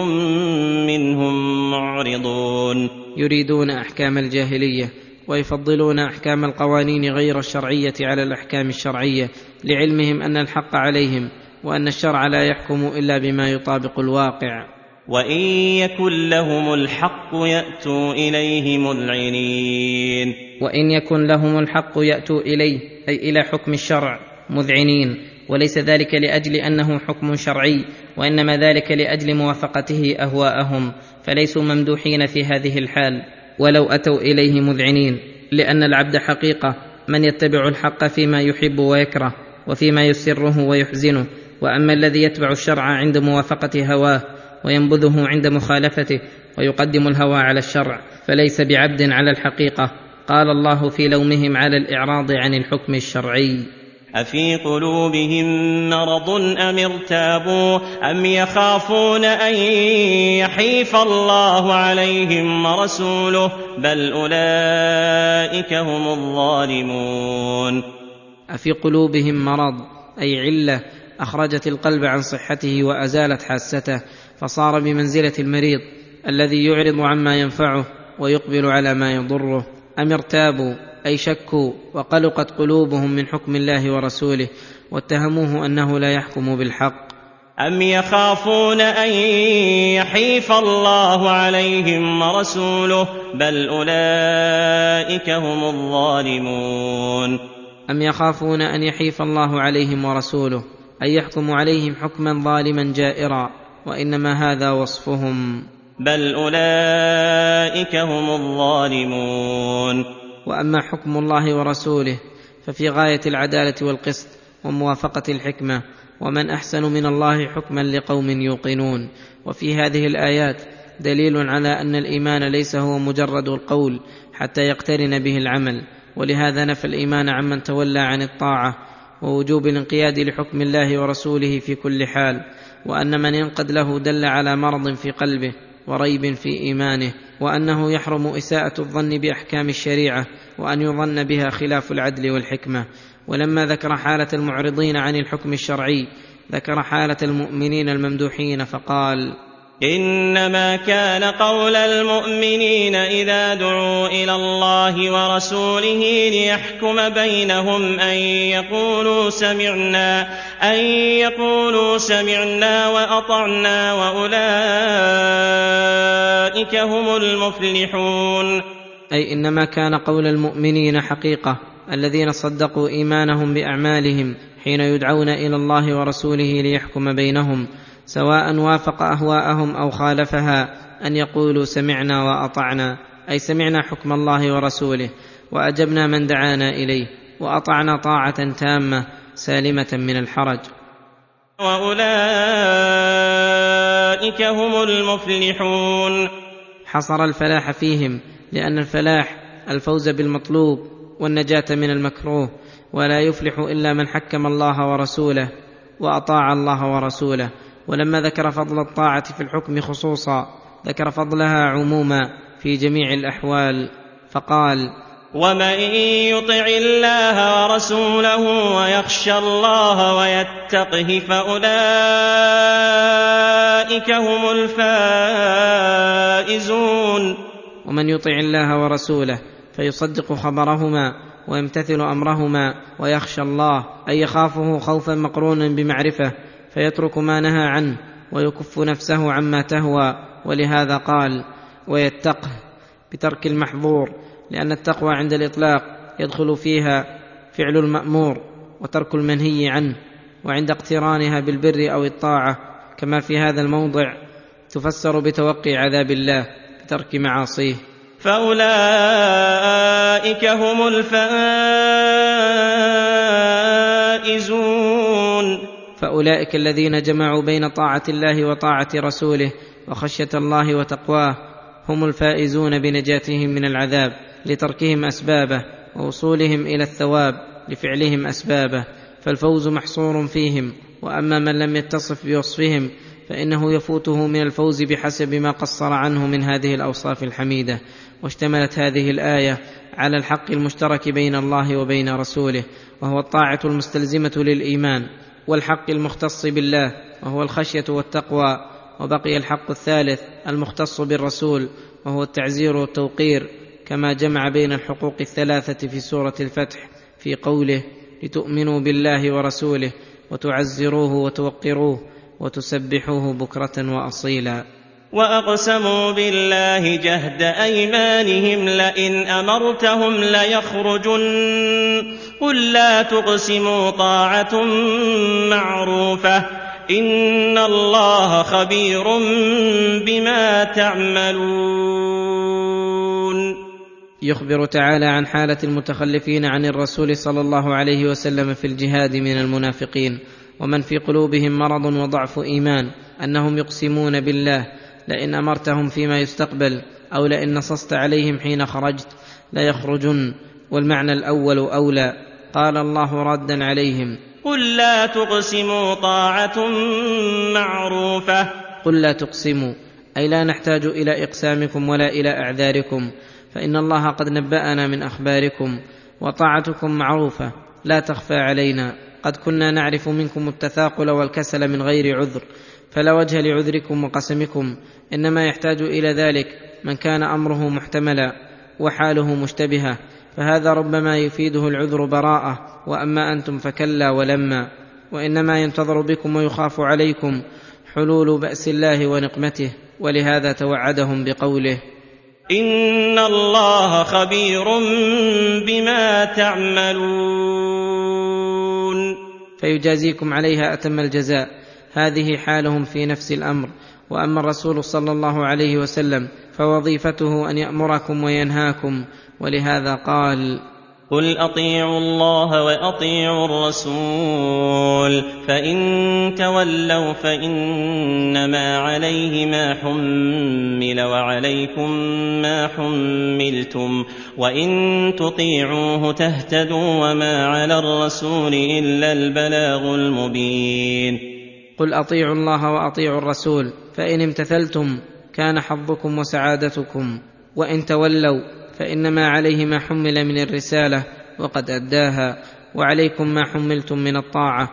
منهم معرضون. يريدون أحكام الجاهلية ويفضلون أحكام القوانين غير الشرعية على الأحكام الشرعية لعلمهم أن الحق عليهم وأن الشرع لا يحكم إلا بما يطابق الواقع. وان يكن لهم الحق ياتوا اليه مذعنين. وان يكن لهم الحق ياتوا اليه أي إلى حكم الشرع مذعنين. وليس ذلك لاجل انه حكم شرعي وانما ذلك لاجل موافقته اهواءهم. فليسوا ممدوحين في هذه الحال ولو اتوا اليه مذعنين. لأن العبد حقيقه من يتبع الحق فيما يحب ويكره وفيما يسره ويحزنه. واما الذي يتبع الشرع عند موافقه هواه وينبذه عند مخالفته ويقدم الهوى على الشرع فليس بعبد على الحقيقة. قال الله في لومهم على الإعراض عن الحكم الشرعي. أفي قلوبهم مرض أم ارتابوا؟ أم يخافون أن يحيف الله عليهم ورسوله؟ بل أولئك هم الظالمون. أفي قلوبهم مرض أي علة أخرجت القلب عن صحته وأزالت حاسته. فصار بمنزلة المريض الذي يعرض عما ينفعه ويقبل على ما يضره. أم ارتابوا أي شكوا وقلقت قلوبهم من حكم الله ورسوله واتهموه أنه لا يحكم بالحق. أم يخافون أن يحيف الله عليهم ورسوله بل أولئك هم الظالمون. أم يخافون أن يحيف الله عليهم ورسوله ان يحكم عليهم حكما ظالما جائرا. وإنما هذا وصفهم. بل أولئك هم الظالمون. وأما حكم الله ورسوله ففي غاية العدالة والقسط وموافقة الحكمة ومن أحسن من الله حكما لقوم يوقنون. وفي هذه الآيات دليل على أن الإيمان ليس هو مجرد القول حتى يقترن به العمل. ولهذا نفى الإيمان عمن تولى عن الطاعة ووجوب الانقياد لحكم الله ورسوله في كل حال. وأن من ينقد له دل على مرض في قلبه وريب في إيمانه وأنه يحرم إساءة الظن بأحكام الشريعة وأن يظن بها خلاف العدل والحكمة. ولما ذكر حالة المعرضين عن الحكم الشرعي ذكر حالة المؤمنين الممدوحين فقال إنما كان قول المؤمنين إذا دعوا إلى الله ورسوله ليحكم بينهم أن يقولوا سمعنا أن يقولوا سمعنا وأطعنا وأولئك هم المفلحون. أي إنما كان قول المؤمنين حقيقة الذين صدقوا إيمانهم بأعمالهم حين يدعون إلى الله ورسوله ليحكم بينهم. سواء وافق أهواءهم أو خالفها أن يقولوا سمعنا وأطعنا أي سمعنا حكم الله ورسوله وأجبنا من دعانا إليه وأطعنا طاعة تامة سالمة من الحرج. وأولئك هم المفلحون. حصر الفلاح فيهم لأن الفلاح الفوز بالمطلوب والنجاة من المكروه ولا يفلح إلا من حكم الله ورسوله وأطاع الله ورسوله. ولما ذكر فضل الطاعة في الحكم خصوصا ذكر فضلها عموما في جميع الأحوال فقال ومن يطع الله ورسوله ويخشى الله ويتقه فاولئك هم الفائزون. ومن يطع الله ورسوله فيصدق خبرهما ويمتثل امرهما ويخشى الله أي يخافه خوفا مقرونا بمعرفه. فيترك ما نهى عنه ويكف نفسه عما تهوى ولهذا قال ويتقه بترك المحظور لأن التقوى عند الإطلاق يدخل فيها فعل المأمور وترك المنهي عنه وعند اقترانها بالبر أو الطاعة كما في هذا الموضع تفسر بتوقي عذاب الله بترك معاصيه. فأولئك هم الفائزون. فأولئك الذين جمعوا بين طاعة الله وطاعة رسوله وخشية الله وتقواه هم الفائزون بنجاتهم من العذاب لتركهم أسبابه ووصولهم إلى الثواب لفعلهم أسبابه فالفوز محصور فيهم وأما من لم يتصف بوصفهم فإنه يفوته من الفوز بحسب ما قصر عنه من هذه الأوصاف الحميدة واشتملت هذه الآية على الحق المشترك بين الله وبين رسوله وهو الطاعة المستلزمة للإيمان. والحق المختص بالله وهو الخشية والتقوى وبقي الحق الثالث المختص بالرسول وهو التعزير والتوقير كما جمع بين الحقوق الثلاثة في سورة الفتح في قوله لتؤمنوا بالله ورسوله وتعزروه وتوقروه وتسبحوه بكرة وأصيلا. وأقسموا بالله جهد أيمانهم لئن أمرتهم ليخرجن. قل لا تقسموا طاعة معروفة. إن الله خبير بما تعملون. يخبر تعالى عن حالة المتخلفين عن الرسول صلى الله عليه وسلم في الجهاد من المنافقين. ومن في قلوبهم مرض وضعف إيمان. أنهم يقسمون بالله. لئن أمرتهم فيما يستقبل أو لئن نصصت عليهم حين خرجت ليخرجن والمعنى الأول أولى. قال الله ردا عليهم. قل لا تقسموا طاعة معروفة. قل لا تقسموا. أي لا نحتاج إلى إقسامكم ولا إلى أعذاركم. فإن الله قد نبأنا من أخباركم وطاعتكم معروفة. لا تخفى علينا. قد كنا نعرف منكم التثاقل والكسل من غير عذر. فلا وجه لعذركم وقسمكم إنما يحتاج إلى ذلك من كان أمره محتملا وحاله مشتبهة فهذا ربما يفيده العذر براءة وأما أنتم فكلا ولما وإنما ينتظر بكم ويخاف عليكم حلول بأس الله ونقمته ولهذا توعدهم بقوله إن الله خبير بما تعملون. فيجازيكم عليها أتم الجزاء. هذه حالهم في نفس الأمر. وأما الرسول صلى الله عليه وسلم فوظيفته أن يأمركم وينهاكم. ولهذا قال قل أطيعوا الله وأطيعوا الرسول فإن تولوا فإنما عليه ما حمل وعليكم ما حملتم وإن تطيعوه تهتدوا وما على الرسول إلا البلاغ المبين. قل أطيعوا الله وأطيعوا الرسول فإن امتثلتم كان حظكم وسعادتكم وإن تولوا فإنما عليه ما حمل من الرسالة وقد أداها وعليكم ما حملتم من الطاعة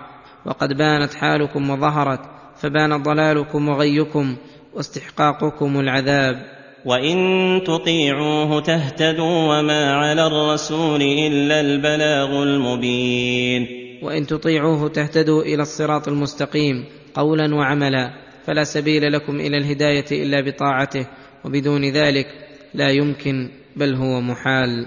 وقد بانت حالكم وظهرت فبان ضلالكم وغيكم واستحقاقكم العذاب. وإن تطيعوه تهتدوا وما على الرسول إلا البلاغ المبين. وإن تطيعوه تهتدوا إلى الصراط المستقيم قولا وعملا فلا سبيل لكم إلى الهداية إلا بطاعته وبدون ذلك لا يمكن بل هو محال.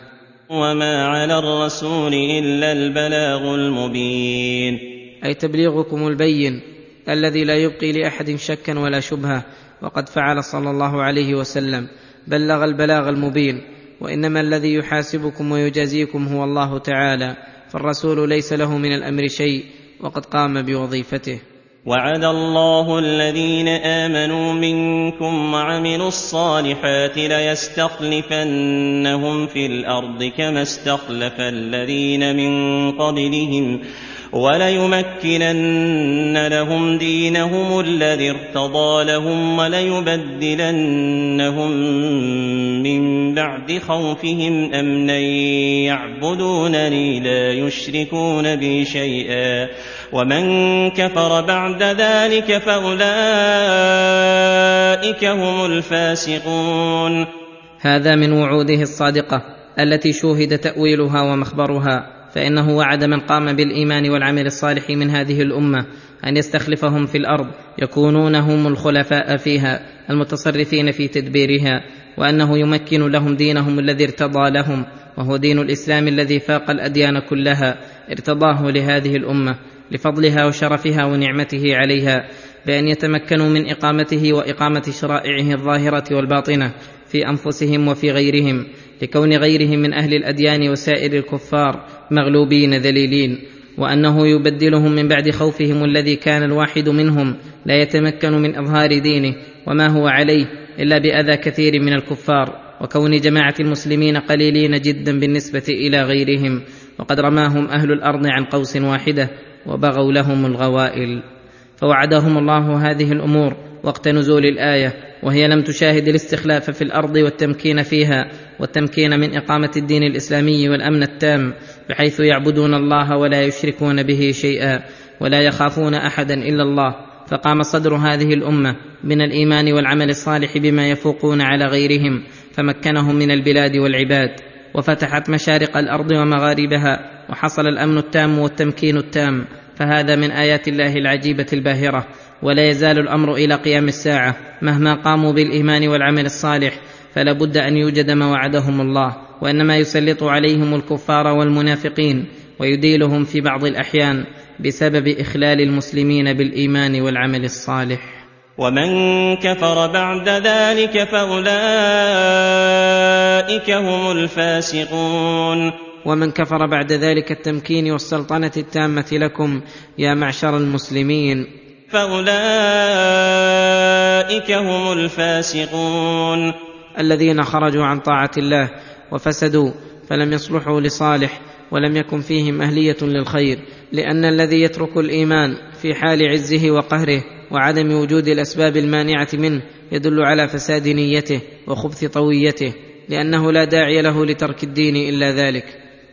وما على الرسول إلا البلاغ المبين. أي تبليغكم البين الذي لا يبقي لأحد شكا ولا شبهة وقد فعل صلى الله عليه وسلم بلغ البلاغ المبين وإنما الذي يحاسبكم ويجازيكم هو الله تعالى. فالرسول ليس له من الأمر شيء وقد قام بوظيفته. وعد الله الذين آمنوا منكم وعملوا الصالحات ليستخلفنهم في الأرض كما استخلف الذين من قبلهم. وليمكنن لهم دينهم الذي ارتضى لهم وليبدلنهم من بعد خوفهم أمنا يعبدونني لا يشركون بي شيئا. ومن كفر بعد ذلك فأولئك هم الفاسقون. هذا من وعوده الصادقة التي شوهد تأويلها ومخبرها. فإنه وعد من قام بالإيمان والعمل الصالح من هذه الأمة أن يستخلفهم في الأرض يكونون هم الخلفاء فيها المتصرفين في تدبيرها وأنه يمكن لهم دينهم الذي ارتضى لهم وهو دين الإسلام الذي فاق الأديان كلها ارتضاه لهذه الأمة لفضلها وشرفها ونعمته عليها بأن يتمكنوا من إقامته وإقامة شرائعه الظاهرة والباطنة في أنفسهم وفي غيرهم لكون غيرهم من أهل الأديان وسائر الكفار مغلوبين ذليلين وأنه يبدلهم من بعد خوفهم الذي كان الواحد منهم لا يتمكن من إظهار دينه وما هو عليه إلا بأذى كثير من الكفار وكون جماعة المسلمين قليلين جدا بالنسبة إلى غيرهم وقد رماهم أهل الأرض عن قوس واحدة وبغوا لهم الغوائل. فوعدهم الله هذه الأمور وقت نزول الآية وهي لم تشاهد الاستخلاف في الأرض والتمكين فيها والتمكين من إقامة الدين الإسلامي والأمن التام بحيث يعبدون الله ولا يشركون به شيئا ولا يخافون أحدا إلا الله. فقام صدر هذه الأمة من الإيمان والعمل الصالح بما يفوقون على غيرهم فمكنهم من البلاد والعباد. وفتحت مشارق الأرض ومغاربها وحصل الأمن التام والتمكين التام. فهذا من آيات الله العجيبة الباهرة. ولا يزال الأمر إلى قيام الساعة. مهما قاموا بالإيمان والعمل الصالح فلا بد أن يوجد ما وعدهم الله. وإنما يسلط عليهم الكفار والمنافقين ويديلهم في بعض الأحيان بسبب إخلال المسلمين بالإيمان والعمل الصالح. ومن كفر بعد ذلك فأولئك هم الفاسقون. ومن كفر بعد ذلك التمكين والسلطنة التامة لكم يا معشر المسلمين. فأولئك هم الفاسقون. الذين خرجوا عن طاعة الله وفسدوا فلم يصلحوا لصالح ولم يكن فيهم أهلية للخير لأن الذي يترك الإيمان في حال عزه وقهره وعدم وجود الأسباب المانعة منه يدل على فساد نيته وخبث طويته لأنه لا داعي له لترك الدين إلا ذلك.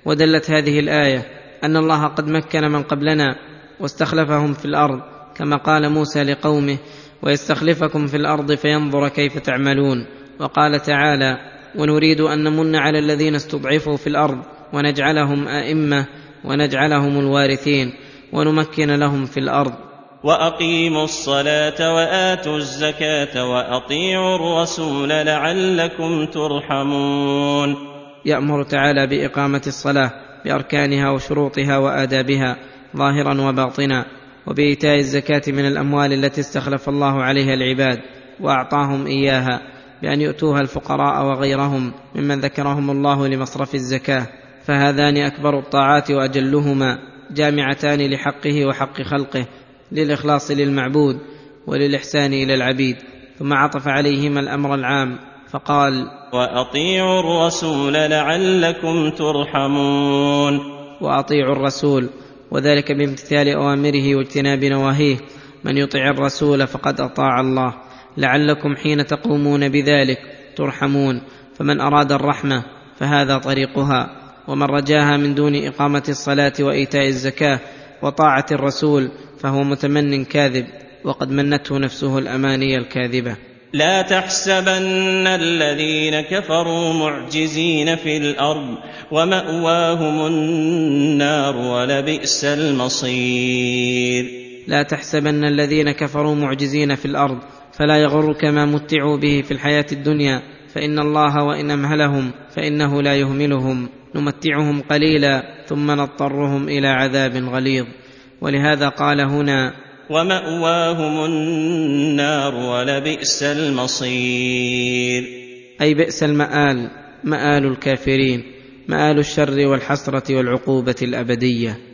ودلت هذه الآية أن الله قد مكن من قبلنا واستخلفهم في الأرض كما قال موسى لقومه ويستخلفكم في الأرض فينظر كيف تعملون. وقال تعالى ونريد أن نمن على الذين استضعفوا في الأرض ونجعلهم أئمة ونجعلهم الوارثين ونمكن لهم في الأرض. وأقيموا الصلاة وآتوا الزكاة وأطيعوا الرسول لعلكم ترحمون. يأمر تعالى بإقامة الصلاة بأركانها وشروطها وآدابها ظاهرا وباطنا. وبإيتاء الزكاة من الأموال التي استخلف الله عليها العباد وأعطاهم إياها بأن يؤتوها الفقراء وغيرهم ممن ذكرهم الله لمصرف الزكاة فهذان أكبر الطاعات وأجلهما جامعتان لحقه وحق خلقه للإخلاص للمعبود وللإحسان إلى العبيد. ثم عطف عليهما الأمر العام فقال وأطيعوا الرسول لعلكم ترحمون. وأطيعوا الرسول وذلك بامتثال أوامره واجتناب نواهيه. من يطع الرسول فقد أطاع الله. لعلكم حين تقومون بذلك ترحمون. فمن أراد الرحمة فهذا طريقها. ومن رجاها من دون إقامة الصلاة وإيتاء الزكاة وطاعة الرسول فهو متمن كاذب. وقد منته نفسه الأماني الكاذبة. لا تحسبن الذين كفروا معجزين في الأرض ومأواهم النار ولبئس المصير. لا تحسبن الذين كفروا معجزين في الأرض فلا يغرك ما متعوا به في الحياة الدنيا. فإن الله وإن أمهلهم فإنه لا يهملهم. نمتعهم قليلا ثم نضطرهم إلى عذاب غليظ. ولهذا قال هنا ومأواهم النار ولبئس المصير. أي بئس المآل مآل الكافرين مآل الشر والحسرة والعقوبة الأبدية.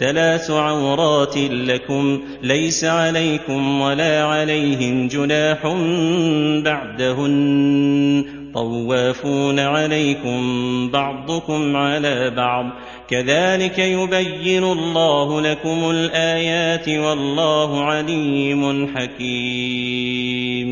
ثلاث عورات لكم ليس عليكم ولا عليهم جناح بعدهن. طوافون عليكم بعضكم على بعض. كذلك يبين الله لكم الآيات والله عليم حكيم.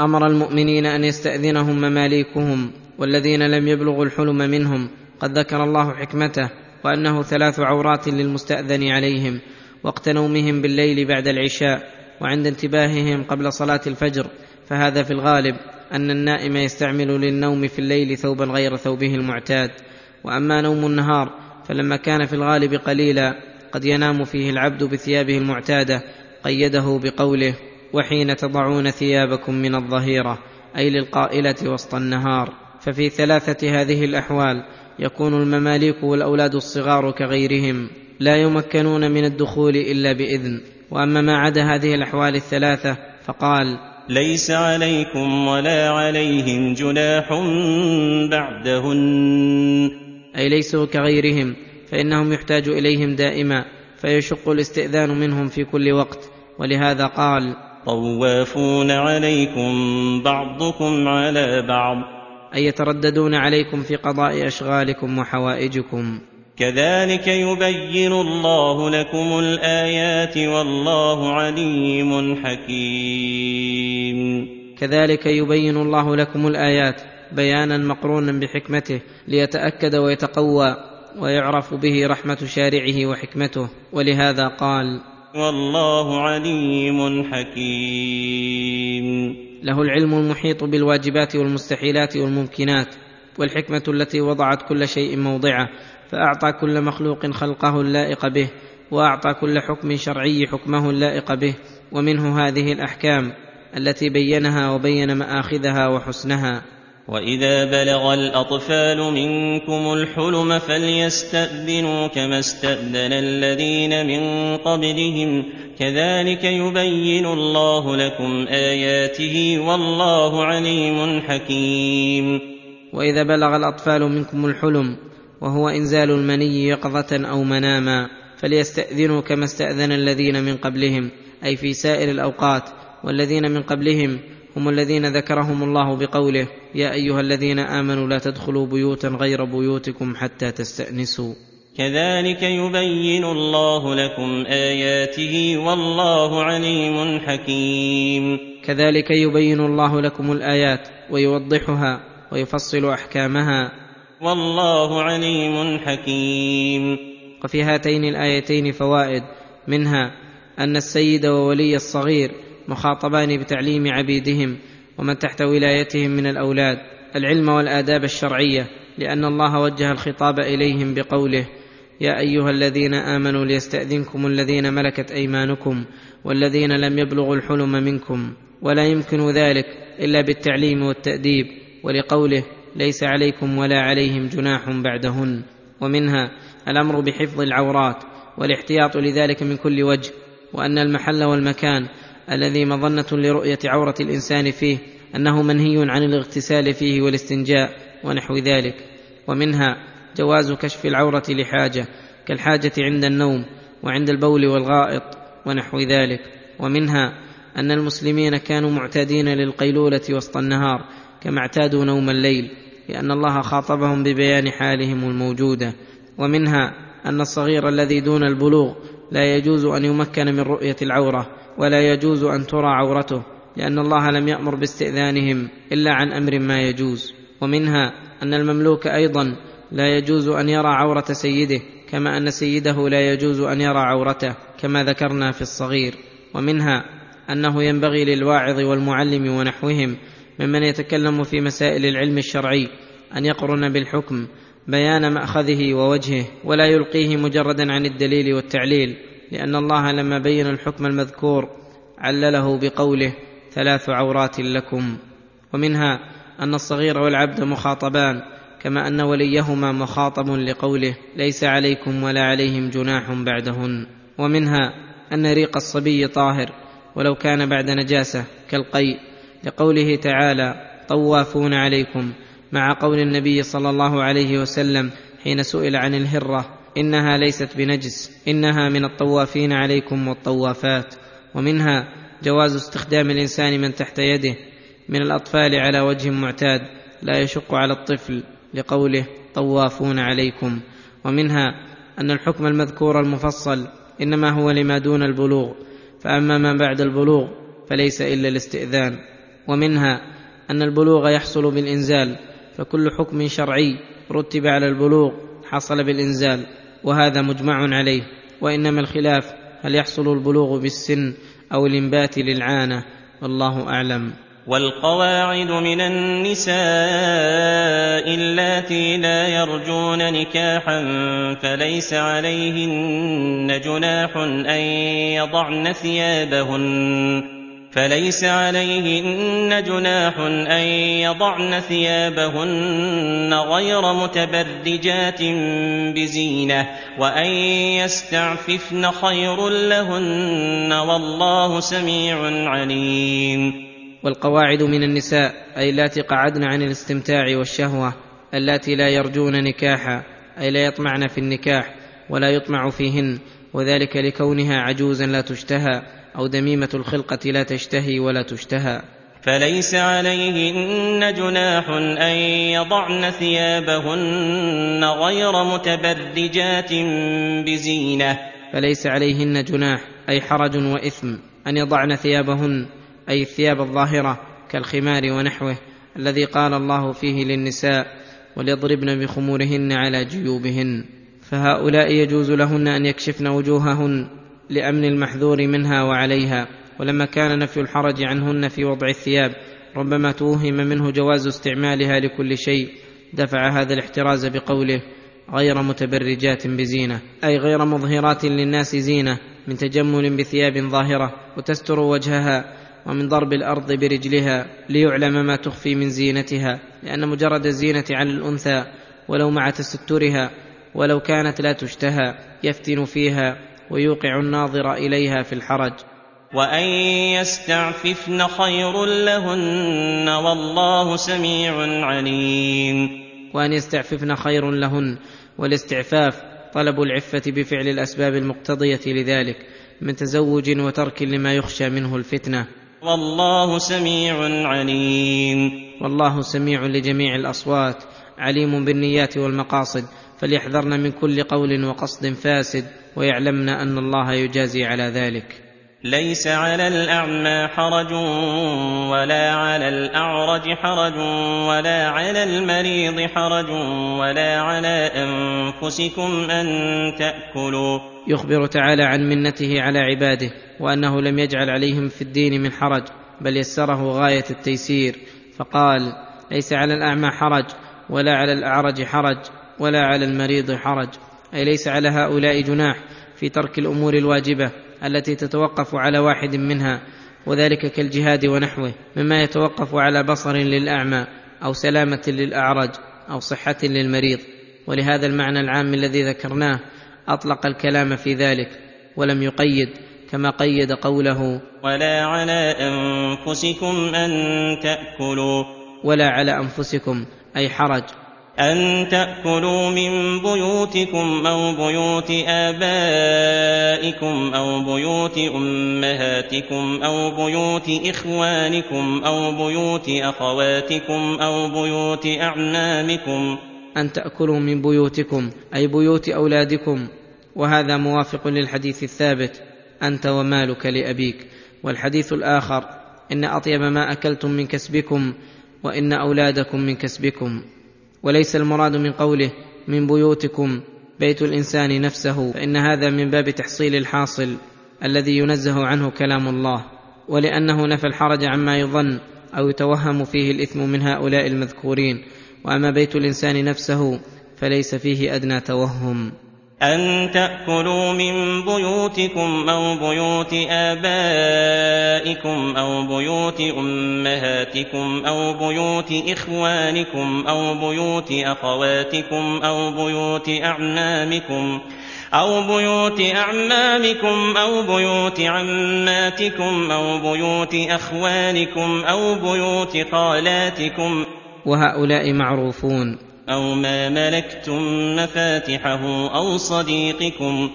أمر المؤمنين أن يستأذنهم مماليكهم والذين لم يبلغوا الحلم منهم. قد ذكر الله حكمته. وأنه ثلاث عورات للمستأذن عليهم وقت نومهم بالليل بعد العشاء وعند انتباههم قبل صلاة الفجر فهذا في الغالب أن النائم يستعمل للنوم في الليل ثوبا غير ثوبه المعتاد. وأما نوم النهار فلما كان في الغالب قليلا قد ينام فيه العبد بثيابه المعتادة قيده بقوله وحين تضعون ثيابكم من الظهيرة أي للقائلة وسط النهار. ففي ثلاثة هذه الأحوال يكون المماليك والأولاد الصغار كغيرهم لا يمكنون من الدخول إلا بإذن. وأما ما عدا هذه الأحوال الثلاثة فقال ليس عليكم ولا عليهم جناح بعدهن. أي ليسوا كغيرهم فإنهم يحتاج إليهم دائما فيشق الاستئذان منهم في كل وقت. ولهذا قال طوافون عليكم بعضكم على بعض. اي يترددون عليكم في قضاء أشغالكم وحوائجكم. كذلك يبين الله لكم الآيات والله عليم حكيم. كذلك يبين الله لكم الآيات بيانا مقرونا بحكمته ليتأكد ويتقوى ويعرف به رحمة شارعه وحكمته. ولهذا قال والله عليم حكيم. له العلم المحيط بالواجبات والمستحيلات والممكنات والحكمة التي وضعت كل شيء موضعه فأعطى كل مخلوق خلقه اللائق به وأعطى كل حكم شرعي حكمه اللائق به ومنه هذه الأحكام التي بينها وبين مآخذها وحسنها. واذا بلغ الاطفال منكم الحلم فليستاذنوا كما استاذن الذين من قبلهم كذلك يبين الله لكم اياته والله عليم حكيم. واذا بلغ الاطفال منكم الحلم وهو انزال المني يقظه أو مناما فليستاذنوا كما استاذن الذين من قبلهم أي في سائر الاوقات والذين من قبلهم هم الذين ذكرهم الله بقوله يا أيها الذين آمنوا لا تدخلوا بيوتا غير بيوتكم حتى تستأنسوا. كذلك يبين الله لكم آياته والله عليم حكيم. كذلك يبين الله لكم الآيات ويوضحها ويفصل أحكامها. والله عليم حكيم. وفي هاتين الآيتين فوائد منها أن السيد وولي الصغير مخاطبان بتعليم عبيدهم ومن تحت ولايتهم من الأولاد. العلم والآداب الشرعية لأن الله وجه الخطاب إليهم بقوله يا أيها الذين آمنوا ليستأذنكم الذين ملكت أيمانكم والذين لم يبلغوا الحلم منكم. ولا يمكن ذلك إلا بالتعليم والتأديب ولقوله ليس عليكم ولا عليهم جناح بعدهن. ومنها الأمر بحفظ العورات والاحتياط لذلك من كل وجه وأن المحل والمكان الذي مظنة لرؤية عورة الإنسان فيه أنه منهي عن الاغتسال فيه والاستنجاء ونحو ذلك. ومنها جواز كشف العورة لحاجة كالحاجة عند النوم وعند البول والغائط ونحو ذلك. ومنها أن المسلمين كانوا معتادين للقيلولة وسط النهار كما اعتادوا نوم الليل لأن الله خاطبهم ببيان حالهم الموجودة. ومنها أن الصغير الذي دون البلوغ لا يجوز أن يمكن من رؤية العورة ولا يجوز أن ترى عورته لأن الله لم يأمر باستئذانهم إلا عن أمر ما يجوز. ومنها أن المملوك أيضا لا يجوز أن يرى عورة سيده كما أن سيده لا يجوز أن يرى عورته كما ذكرنا في الصغير. ومنها أنه ينبغي للواعظ والمعلم ونحوهم ممن يتكلم في مسائل العلم الشرعي أن يقرن بالحكم بيان مأخذه ووجهه ولا يلقيه مجردا عن الدليل والتعليل. لأن الله لما بين الحكم المذكور علله بقوله ثلاث عورات لكم. ومنها أن الصغير والعبد مخاطبان كما أن وليهما مخاطب لقوله ليس عليكم ولا عليهم جناح بعدهن. ومنها أن ريق الصبي طاهر ولو كان بعد نجاسة كالقيء لقوله تعالى طوافون عليكم مع قول النبي صلى الله عليه وسلم حين سئل عن الهرة. إنها ليست بنجس إنها من الطوافين عليكم والطوافات ومنها جواز استخدام الإنسان من تحت يده من الأطفال على وجه معتاد لا يشق على الطفل لقوله طوافون عليكم ومنها أن الحكم المذكور المفصل إنما هو لما دون البلوغ فأما ما بعد البلوغ فليس إلا الاستئذان ومنها أن البلوغ يحصل بالإنزال فكل حكم شرعي رتب على البلوغ حصل بالإنزال. وهذا مجمع عليه وإنما الخلاف هل يحصل البلوغ بالسن أو الانبات للعانه والله أعلم. والقواعد من النساء اللاتي لا يرجون نكاحا فليس عليهن جناح أن يضعن ثيابهن. فليس عليهن جناح أن يضعن ثيابهن غير متبرجات بزينة وأن يستعففن خير لهن والله سميع عليم. والقواعد من النساء أي اللاتي قعدن عن الاستمتاع والشهوة اللاتي لا يرجون نكاحا أي لا يطمعن في النكاح ولا يطمع فيهن وذلك لكونها عجوزا لا تشتهى. أو دميمة الخلقة لا تشتهي ولا تشتهى. فليس عليهن جناح أن يضعن ثيابهن غير متبرجات بزينة. فليس عليهن جناح أي حرج وإثم أن يضعن ثيابهن أي الثياب الظاهرة كالخمار ونحوه الذي قال الله فيه للنساء وليضربن بخمورهن على جيوبهن فهؤلاء يجوز لهن أن يكشفن وجوههن. لأمن المحذور منها وعليها ولما كان نفي الحرج عنهن في وضع الثياب ربما توهم منه جواز استعمالها لكل شيء دفع هذا الاحتراز بقوله غير متبرجات بزينة أي غير مظهرات للناس زينة من تجمل بثياب ظاهرة وتستر وجهها ومن ضرب الأرض برجلها ليعلم ما تخفي من زينتها لأن مجرد الزينة على الأنثى ولو مع تسترها ولو كانت لا تشتهى يفتن فيها ويوقع الناظر إليها في الحرج. وأن يستعففن خير لهن والله سميع عليم. وأن يستعففن خير لهن. والاستعفاف طلب العفة بفعل الأسباب المقتضية لذلك من تزوج وترك لما يخشى منه الفتنة. والله سميع عليم. والله سميع لجميع الأصوات عليم بالنيات والمقاصد فليحذرن من كل قول وقصد فاسد ويعلمن أن الله يجازي على ذلك. ليس على الأعمى حرج ولا على الأعرج حرج ولا على المريض حرج ولا على أنفسكم أن تأكلوا. يخبر تعالى عن منته على عباده وأنه لم يجعل عليهم في الدين من حرج بل يسره غاية التيسير فقال ليس على الأعمى حرج ولا على الأعرج حرج. ولا على المريض حرج أي ليس على هؤلاء جناح في ترك الأمور الواجبة التي تتوقف على واحد منها وذلك كالجهاد ونحوه مما يتوقف على بصر للأعمى أو سلامة للأعرج أو صحة للمريض. ولهذا المعنى العام الذي ذكرناه أطلق الكلام في ذلك ولم يقيد كما قيد قوله ولا على أنفسكم أن تأكلوا. ولا على أنفسكم أي حرج. أن تأكلوا من بيوتكم أو بيوت آبائكم أو بيوت أمهاتكم أو بيوت إخوانكم أو بيوت أخواتكم أو بيوت أعمامكم. أن تأكلوا من بيوتكم أي بيوت أولادكم. وهذا موافق للحديث الثابت. أنت ومالك لأبيك. والحديث الآخر إن أطيب ما أكلتم من كسبكم وإن أولادكم من كسبكم. وليس المراد من قوله من بيوتكم بيت الإنسان نفسه فإن هذا من باب تحصيل الحاصل الذي ينزه عنه كلام الله ولأنه نفى الحرج عما يظن أو يتوهم فيه الإثم من هؤلاء المذكورين وأما بيت الإنسان نفسه فليس فيه أدنى توهم. أن تأكلوا من بيوتكم أو بيوت آبائكم أو بيوت أمهاتكم أو بيوت إخوانكم أو بيوت أخواتكم أو بيوت أعمامكم أو بيوت أعمامكم أو بيوت عماتكم أو بيوت أخوانكم أو بيوت خالاتكم وهؤلاء معروفون. أو ما ملكتم مفاتحه أو صديقكم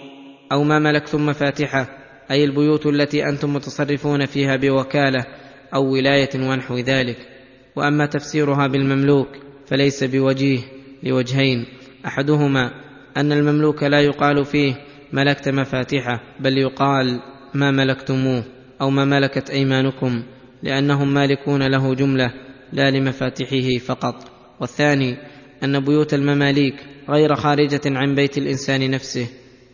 أو ما ملكتم مفاتحه أي البيوت التي أنتم متصرفون فيها بوكالة أو ولاية ونحو ذلك. وأما تفسيرها بالمملوك فليس بوجيه لوجهين. أحدهما أن المملوك لا يقال فيه ملكت مفاتحه بل يقال ما ملكتموه أو ما ملكت أيمانكم لأنهم مالكون له جملة لا لمفاتحه فقط. والثاني أن بيوت المماليك غير خارجة عن بيت الإنسان نفسه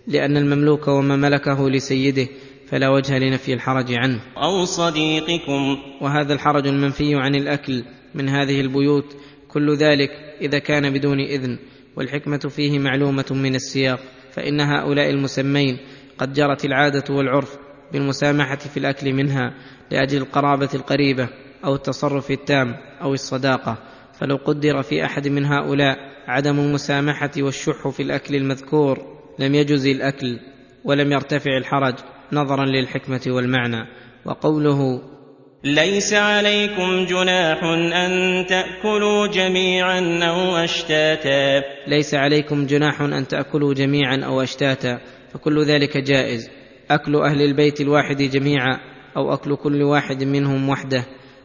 لأن المملوك وما ملكه لسيده فلا وجه لنفي الحرج عنه. أو صديقكم. وهذا الحرج المنفي عن الأكل من هذه البيوت كل ذلك إذا كان بدون إذن والحكمة فيه معلومة من السياق فإن هؤلاء المسمين قد جرت العادة والعرف بالمسامحة في الأكل منها لأجل القرابة القريبة أو التصرف التام أو الصداقة. فلو قدر في أحد من هؤلاء عدم المسامحة والشح في الأكل المذكور لم يجز الأكل ولم يرتفع الحرج نظرا للحكمة والمعنى. وقوله ليس عليكم جناح أن تأكلوا جميعا أو أشتاتا. ليس عليكم جناح أن تأكلوا جميعا أو أشتاتا فكل ذلك جائز. أكل أهل البيت الواحد جميعا أو أكل كل واحد منهم وحده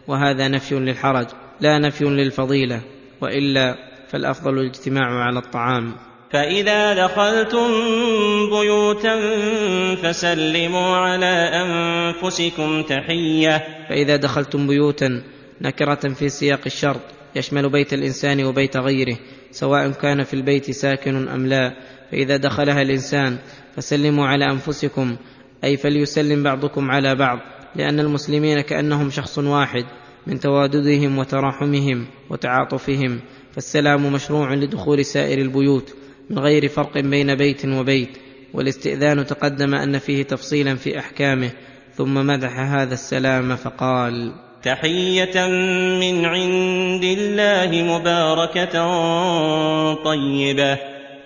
وهذا نفي للحرج. لا نفي للفضيلة وإلا فالأفضل الاجتماع على الطعام. فإذا دخلتم بيوتا فسلموا على أنفسكم تحية. فإذا دخلتم بيوتا نكرة في سياق الشرط يشمل بيت الإنسان وبيت غيره سواء كان في البيت ساكن أم لا. فإذا دخلها الإنسان فسلموا على أنفسكم أي فليسلم بعضكم على بعض لأن المسلمين كأنهم شخص واحد. من تواددهم وتراحمهم وتعاطفهم فالسلام مشروع لدخول سائر البيوت من غير فرق بين بيت وبيت والاستئذان تقدم أن فيه تفصيلا في أحكامه ثم مدح هذا السلام فقال تحية من عند الله مباركة طيبة.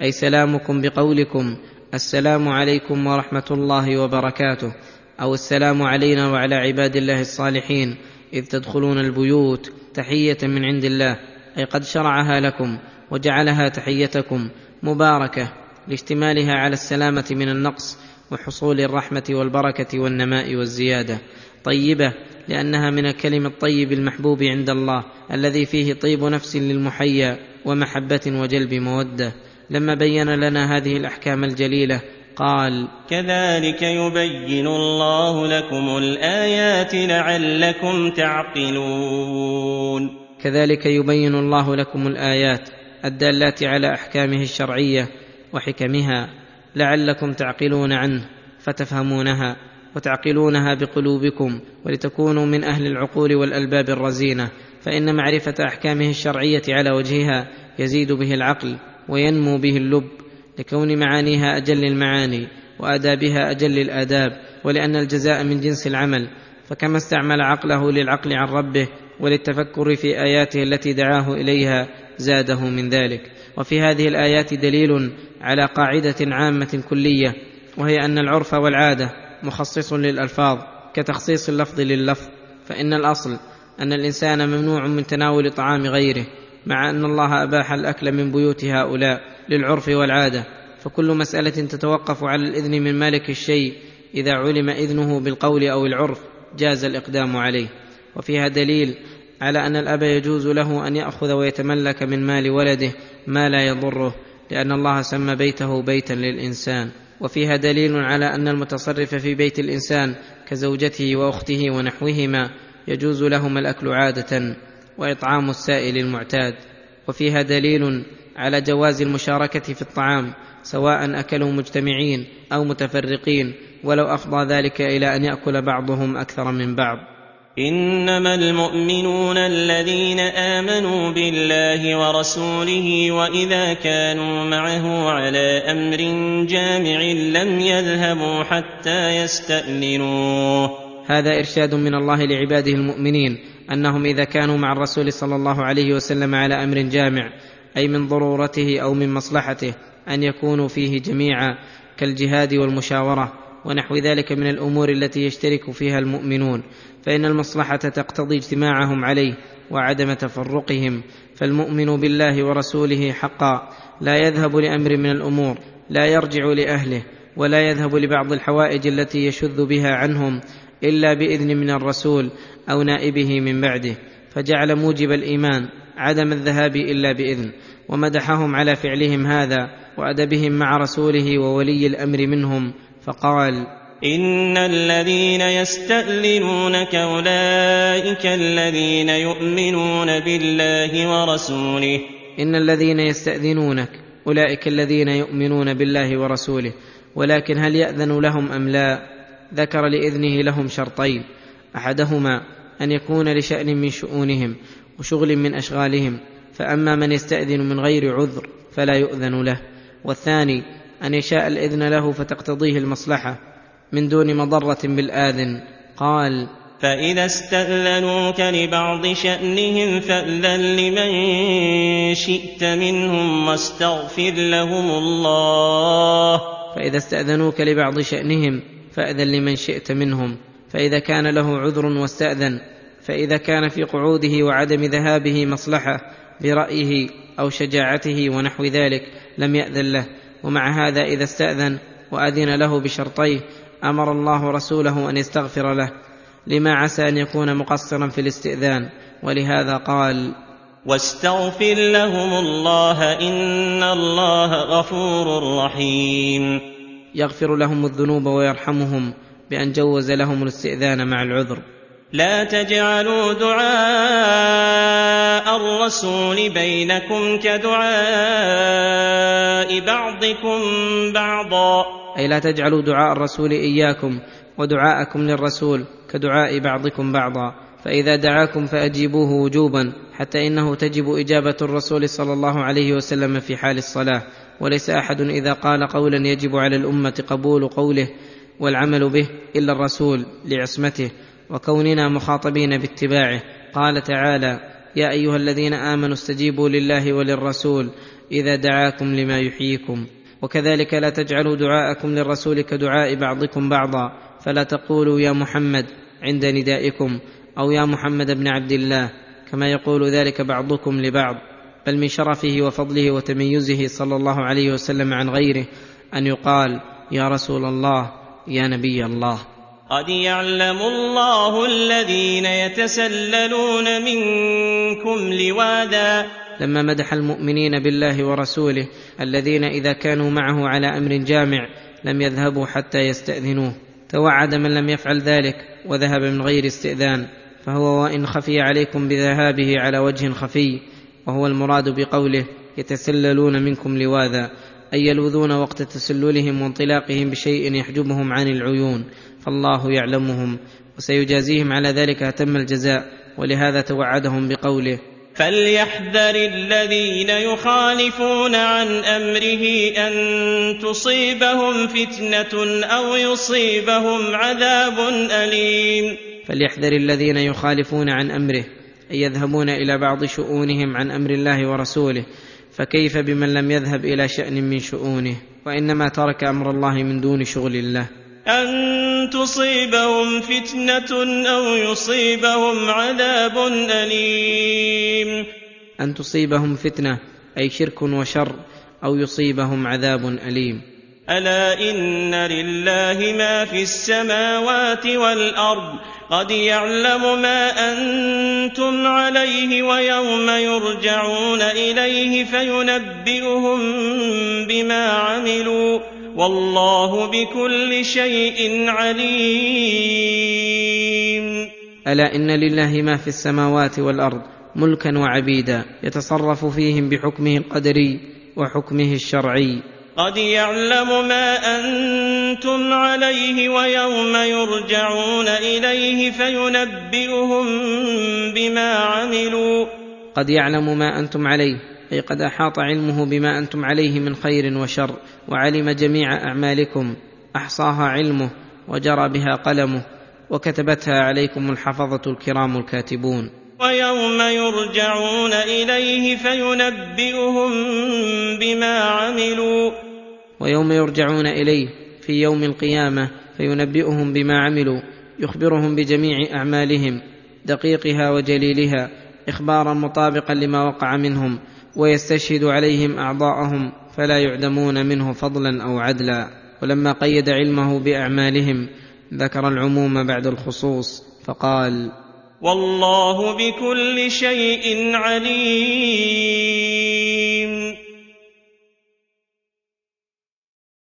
أي سلامكم بقولكم السلام عليكم ورحمة الله وبركاته أو السلام علينا وعلى عباد الله الصالحين إذ تدخلون البيوت تحية من عند الله أي قد شرعها لكم وجعلها تحيتكم مباركة لاشتمالها على السلامة من النقص وحصول الرحمة والبركة والنماء والزيادة. طيبة لأنها من الكلم الطيب المحبوب عند الله الذي فيه طيب نفس للمحيا ومحبة وجلب مودة. لما بين لنا هذه الأحكام الجليلة قال كذلك يبين الله لكم الآيات لعلكم تعقلون. كذلك يبين الله لكم الآيات الدالات على أحكامه الشرعية وحكمها لعلكم تعقلون عنه فتفهمونها وتعقلونها بقلوبكم ولتكونوا من أهل العقول والألباب الرزينة. فإن معرفة أحكامه الشرعية على وجهها يزيد به العقل وينمو به اللب لكون معانيها أجل المعاني وآدابها أجل الآداب ولأن الجزاء من جنس العمل. فكما استعمل عقله للعقل عن ربه وللتفكر في آياته التي دعاه إليها زاده من ذلك. وفي هذه الآيات دليل على قاعدة عامة كلية وهي أن العرف والعادة مخصص للألفاظ كتخصيص اللفظ لللفظ. فإن الأصل أن الإنسان ممنوع من تناول طعام غيره مع أن الله أباح الأكل من بيوت هؤلاء. للعرف والعادة فكل مسألة تتوقف على الإذن من مالك الشيء إذا علم إذنه بالقول أو العرف جاز الإقدام عليه. وفيها دليل على أن الأب يجوز له أن يأخذ ويتملك من مال ولده ما لا يضره لأن الله سمى بيته بيتا للإنسان. وفيها دليل على أن المتصرف في بيت الإنسان كزوجته وأخته ونحوهما يجوز لهما الأكل عادة وإطعام السائل المعتاد. وفيها دليل على جواز المشاركة في الطعام سواء اكلوا مجتمعين أو متفرقين ولو أفضى ذلك إلى أن يأكل بعضهم أكثر من بعض. إنما المؤمنون الذين آمنوا بالله ورسوله وإذا كانوا معه على أمر جامع لم يذهبوا حتى يستأذنوه. هذا إرشاد من الله لعباده المؤمنين أنهم إذا كانوا مع الرسول صلى الله عليه وسلم على أمر جامع أي من ضرورته أو من مصلحته أن يكونوا فيه جميعا كالجهاد والمشاورة ونحو ذلك من الأمور التي يشترك فيها المؤمنون. فإن المصلحة تقتضي اجتماعهم عليه وعدم تفرقهم. فالمؤمن بالله ورسوله حقا. لا يذهب لأمر من الأمور. لا يرجع لأهله. ولا يذهب لبعض الحوائج التي يشذ بها عنهم إلا بإذن من الرسول أو نائبه من بعده. فجعل موجب الإيمان. عدم الذهاب إلا بإذن ومدحهم على فعلهم هذا وأدبهم مع رسوله وولي الأمر منهم فقال إن الذين يستأذنونك أولئك الذين يؤمنون بالله ورسوله. إن الذين يستأذنونك أولئك الذين يؤمنون بالله ورسوله ولكن هل يأذن لهم أم لا؟ ذكر لإذنه لهم شرطين أحدهما أن يكون لشأن من شؤونهم وشغل من أشغالهم فأما من يستأذن من غير عذر فلا يؤذن له. والثاني أن يشاء الإذن له فتقتضيه المصلحة من دون مضرة بالآذن. قال فإذا استأذنوك لبعض شأنهم فأذن لمن شئت منهم واستغفر لهم الله. فإذا استأذنوك لبعض شأنهم فأذن لمن شئت منهم. فإذا كان له عذر واستأذن فإذا كان في قعوده وعدم ذهابه مصلحة برأيه أو شجاعته ونحو ذلك لم يأذن له ومع هذا إذا استأذن وأذن له بشرطيه أمر الله رسوله أن يستغفر له لما عسى أن يكون مقصرا في الاستئذان ولهذا قال واستغفر لهم الله إن الله غفور رحيم. يغفر لهم الذنوب ويرحمهم بأن جوز لهم الاستئذان مع العذر. لا تجعلوا دعاء الرسول بينكم كدعاء بعضكم بعضا. أي لا تجعلوا دعاء الرسول إياكم ودعاءكم للرسول كدعاء بعضكم بعضا. فإذا دعاكم فأجيبوه وجوبا حتى إنه تجب إجابة الرسول صلى الله عليه وسلم في حال الصلاة. وليس أحد إذا قال قولا يجب على الأمة قبول قوله والعمل به إلا الرسول لعصمته. وكوننا مخاطبين باتباعه. قال تعالى يا أيها الذين آمنوا استجيبوا لله وللرسول إذا دعاكم لما يحييكم. وكذلك لا تجعلوا دعاءكم للرسول كدعاء بعضكم بعضا. فلا تقولوا يا محمد عند ندائكم أو يا محمد بن عبد الله كما يقول ذلك بعضكم لبعض. بل من شرفه وفضله وتميزه صلى الله عليه وسلم عن غيره أن يقال يا رسول الله يا نبي الله. قد يعلم الله الذين يتسللون منكم لواذا لما مدح المؤمنين بالله ورسوله الذين إذا كانوا معه على أمر جامع لم يذهبوا حتى يستأذنوه. توعد من لم يفعل ذلك وذهب من غير استئذان. فهو وإن خفي عليكم بذهابه على وجه خفي. وهو المراد بقوله يتسللون منكم لواذا. اي يلوذون وقت تسللهم وانطلاقهم بشيء يحجبهم عن العيون فالله يعلمهم وسيجازيهم على ذلك أتم الجزاء ولهذا توعدهم بقوله فليحذر الذين يخالفون عن أمره أن تصيبهم فتنة أو يصيبهم عذاب أليم. فليحذر الذين يخالفون عن أمره اي يذهبون إلى بعض شؤونهم عن أمر الله ورسوله فكيف بمن لم يذهب إلى شأن من شؤونه؟ وإنما ترك أمر الله من دون شغل الله. أن تصيبهم فتنة أو يصيبهم عذاب أليم. أن تصيبهم فتنة أي شرك وشر أو يصيبهم عذاب أليم. ألا إن لله ما في السماوات والأرض قد يعلم ما أنتم عليه ويوم يرجعون إليه فينبئهم بما عملوا والله بكل شيء عليم الا ان لله ما في السماوات والارض ملكا وعبيدا يتصرف فيهم بحكمه القدري وحكمه الشرعي قد يعلم ما أنتم عليه ويوم يرجعون إليه فينبئهم بما عملوا. قد يعلم ما أنتم عليه أي قد أحاط علمه بما أنتم عليه من خير وشر وعلم جميع أعمالكم أحصاها علمه وجرى بها قلمه وكتبتها عليكم الحفظة الكرام الكاتبون. ويوم يرجعون إليه فينبئهم بما عملوا. ويوم يرجعون إليه في يوم القيامة فينبئهم بما عملوا يخبرهم بجميع أعمالهم دقيقها وجليلها إخبارا مطابقا لما وقع منهم ويستشهد عليهم أعضاءهم فلا يعدمون منه فضلا أو عدلا. ولما قيد علمه بأعمالهم ذكر العموم بعد الخصوص فقال والله بكل شيء عليم.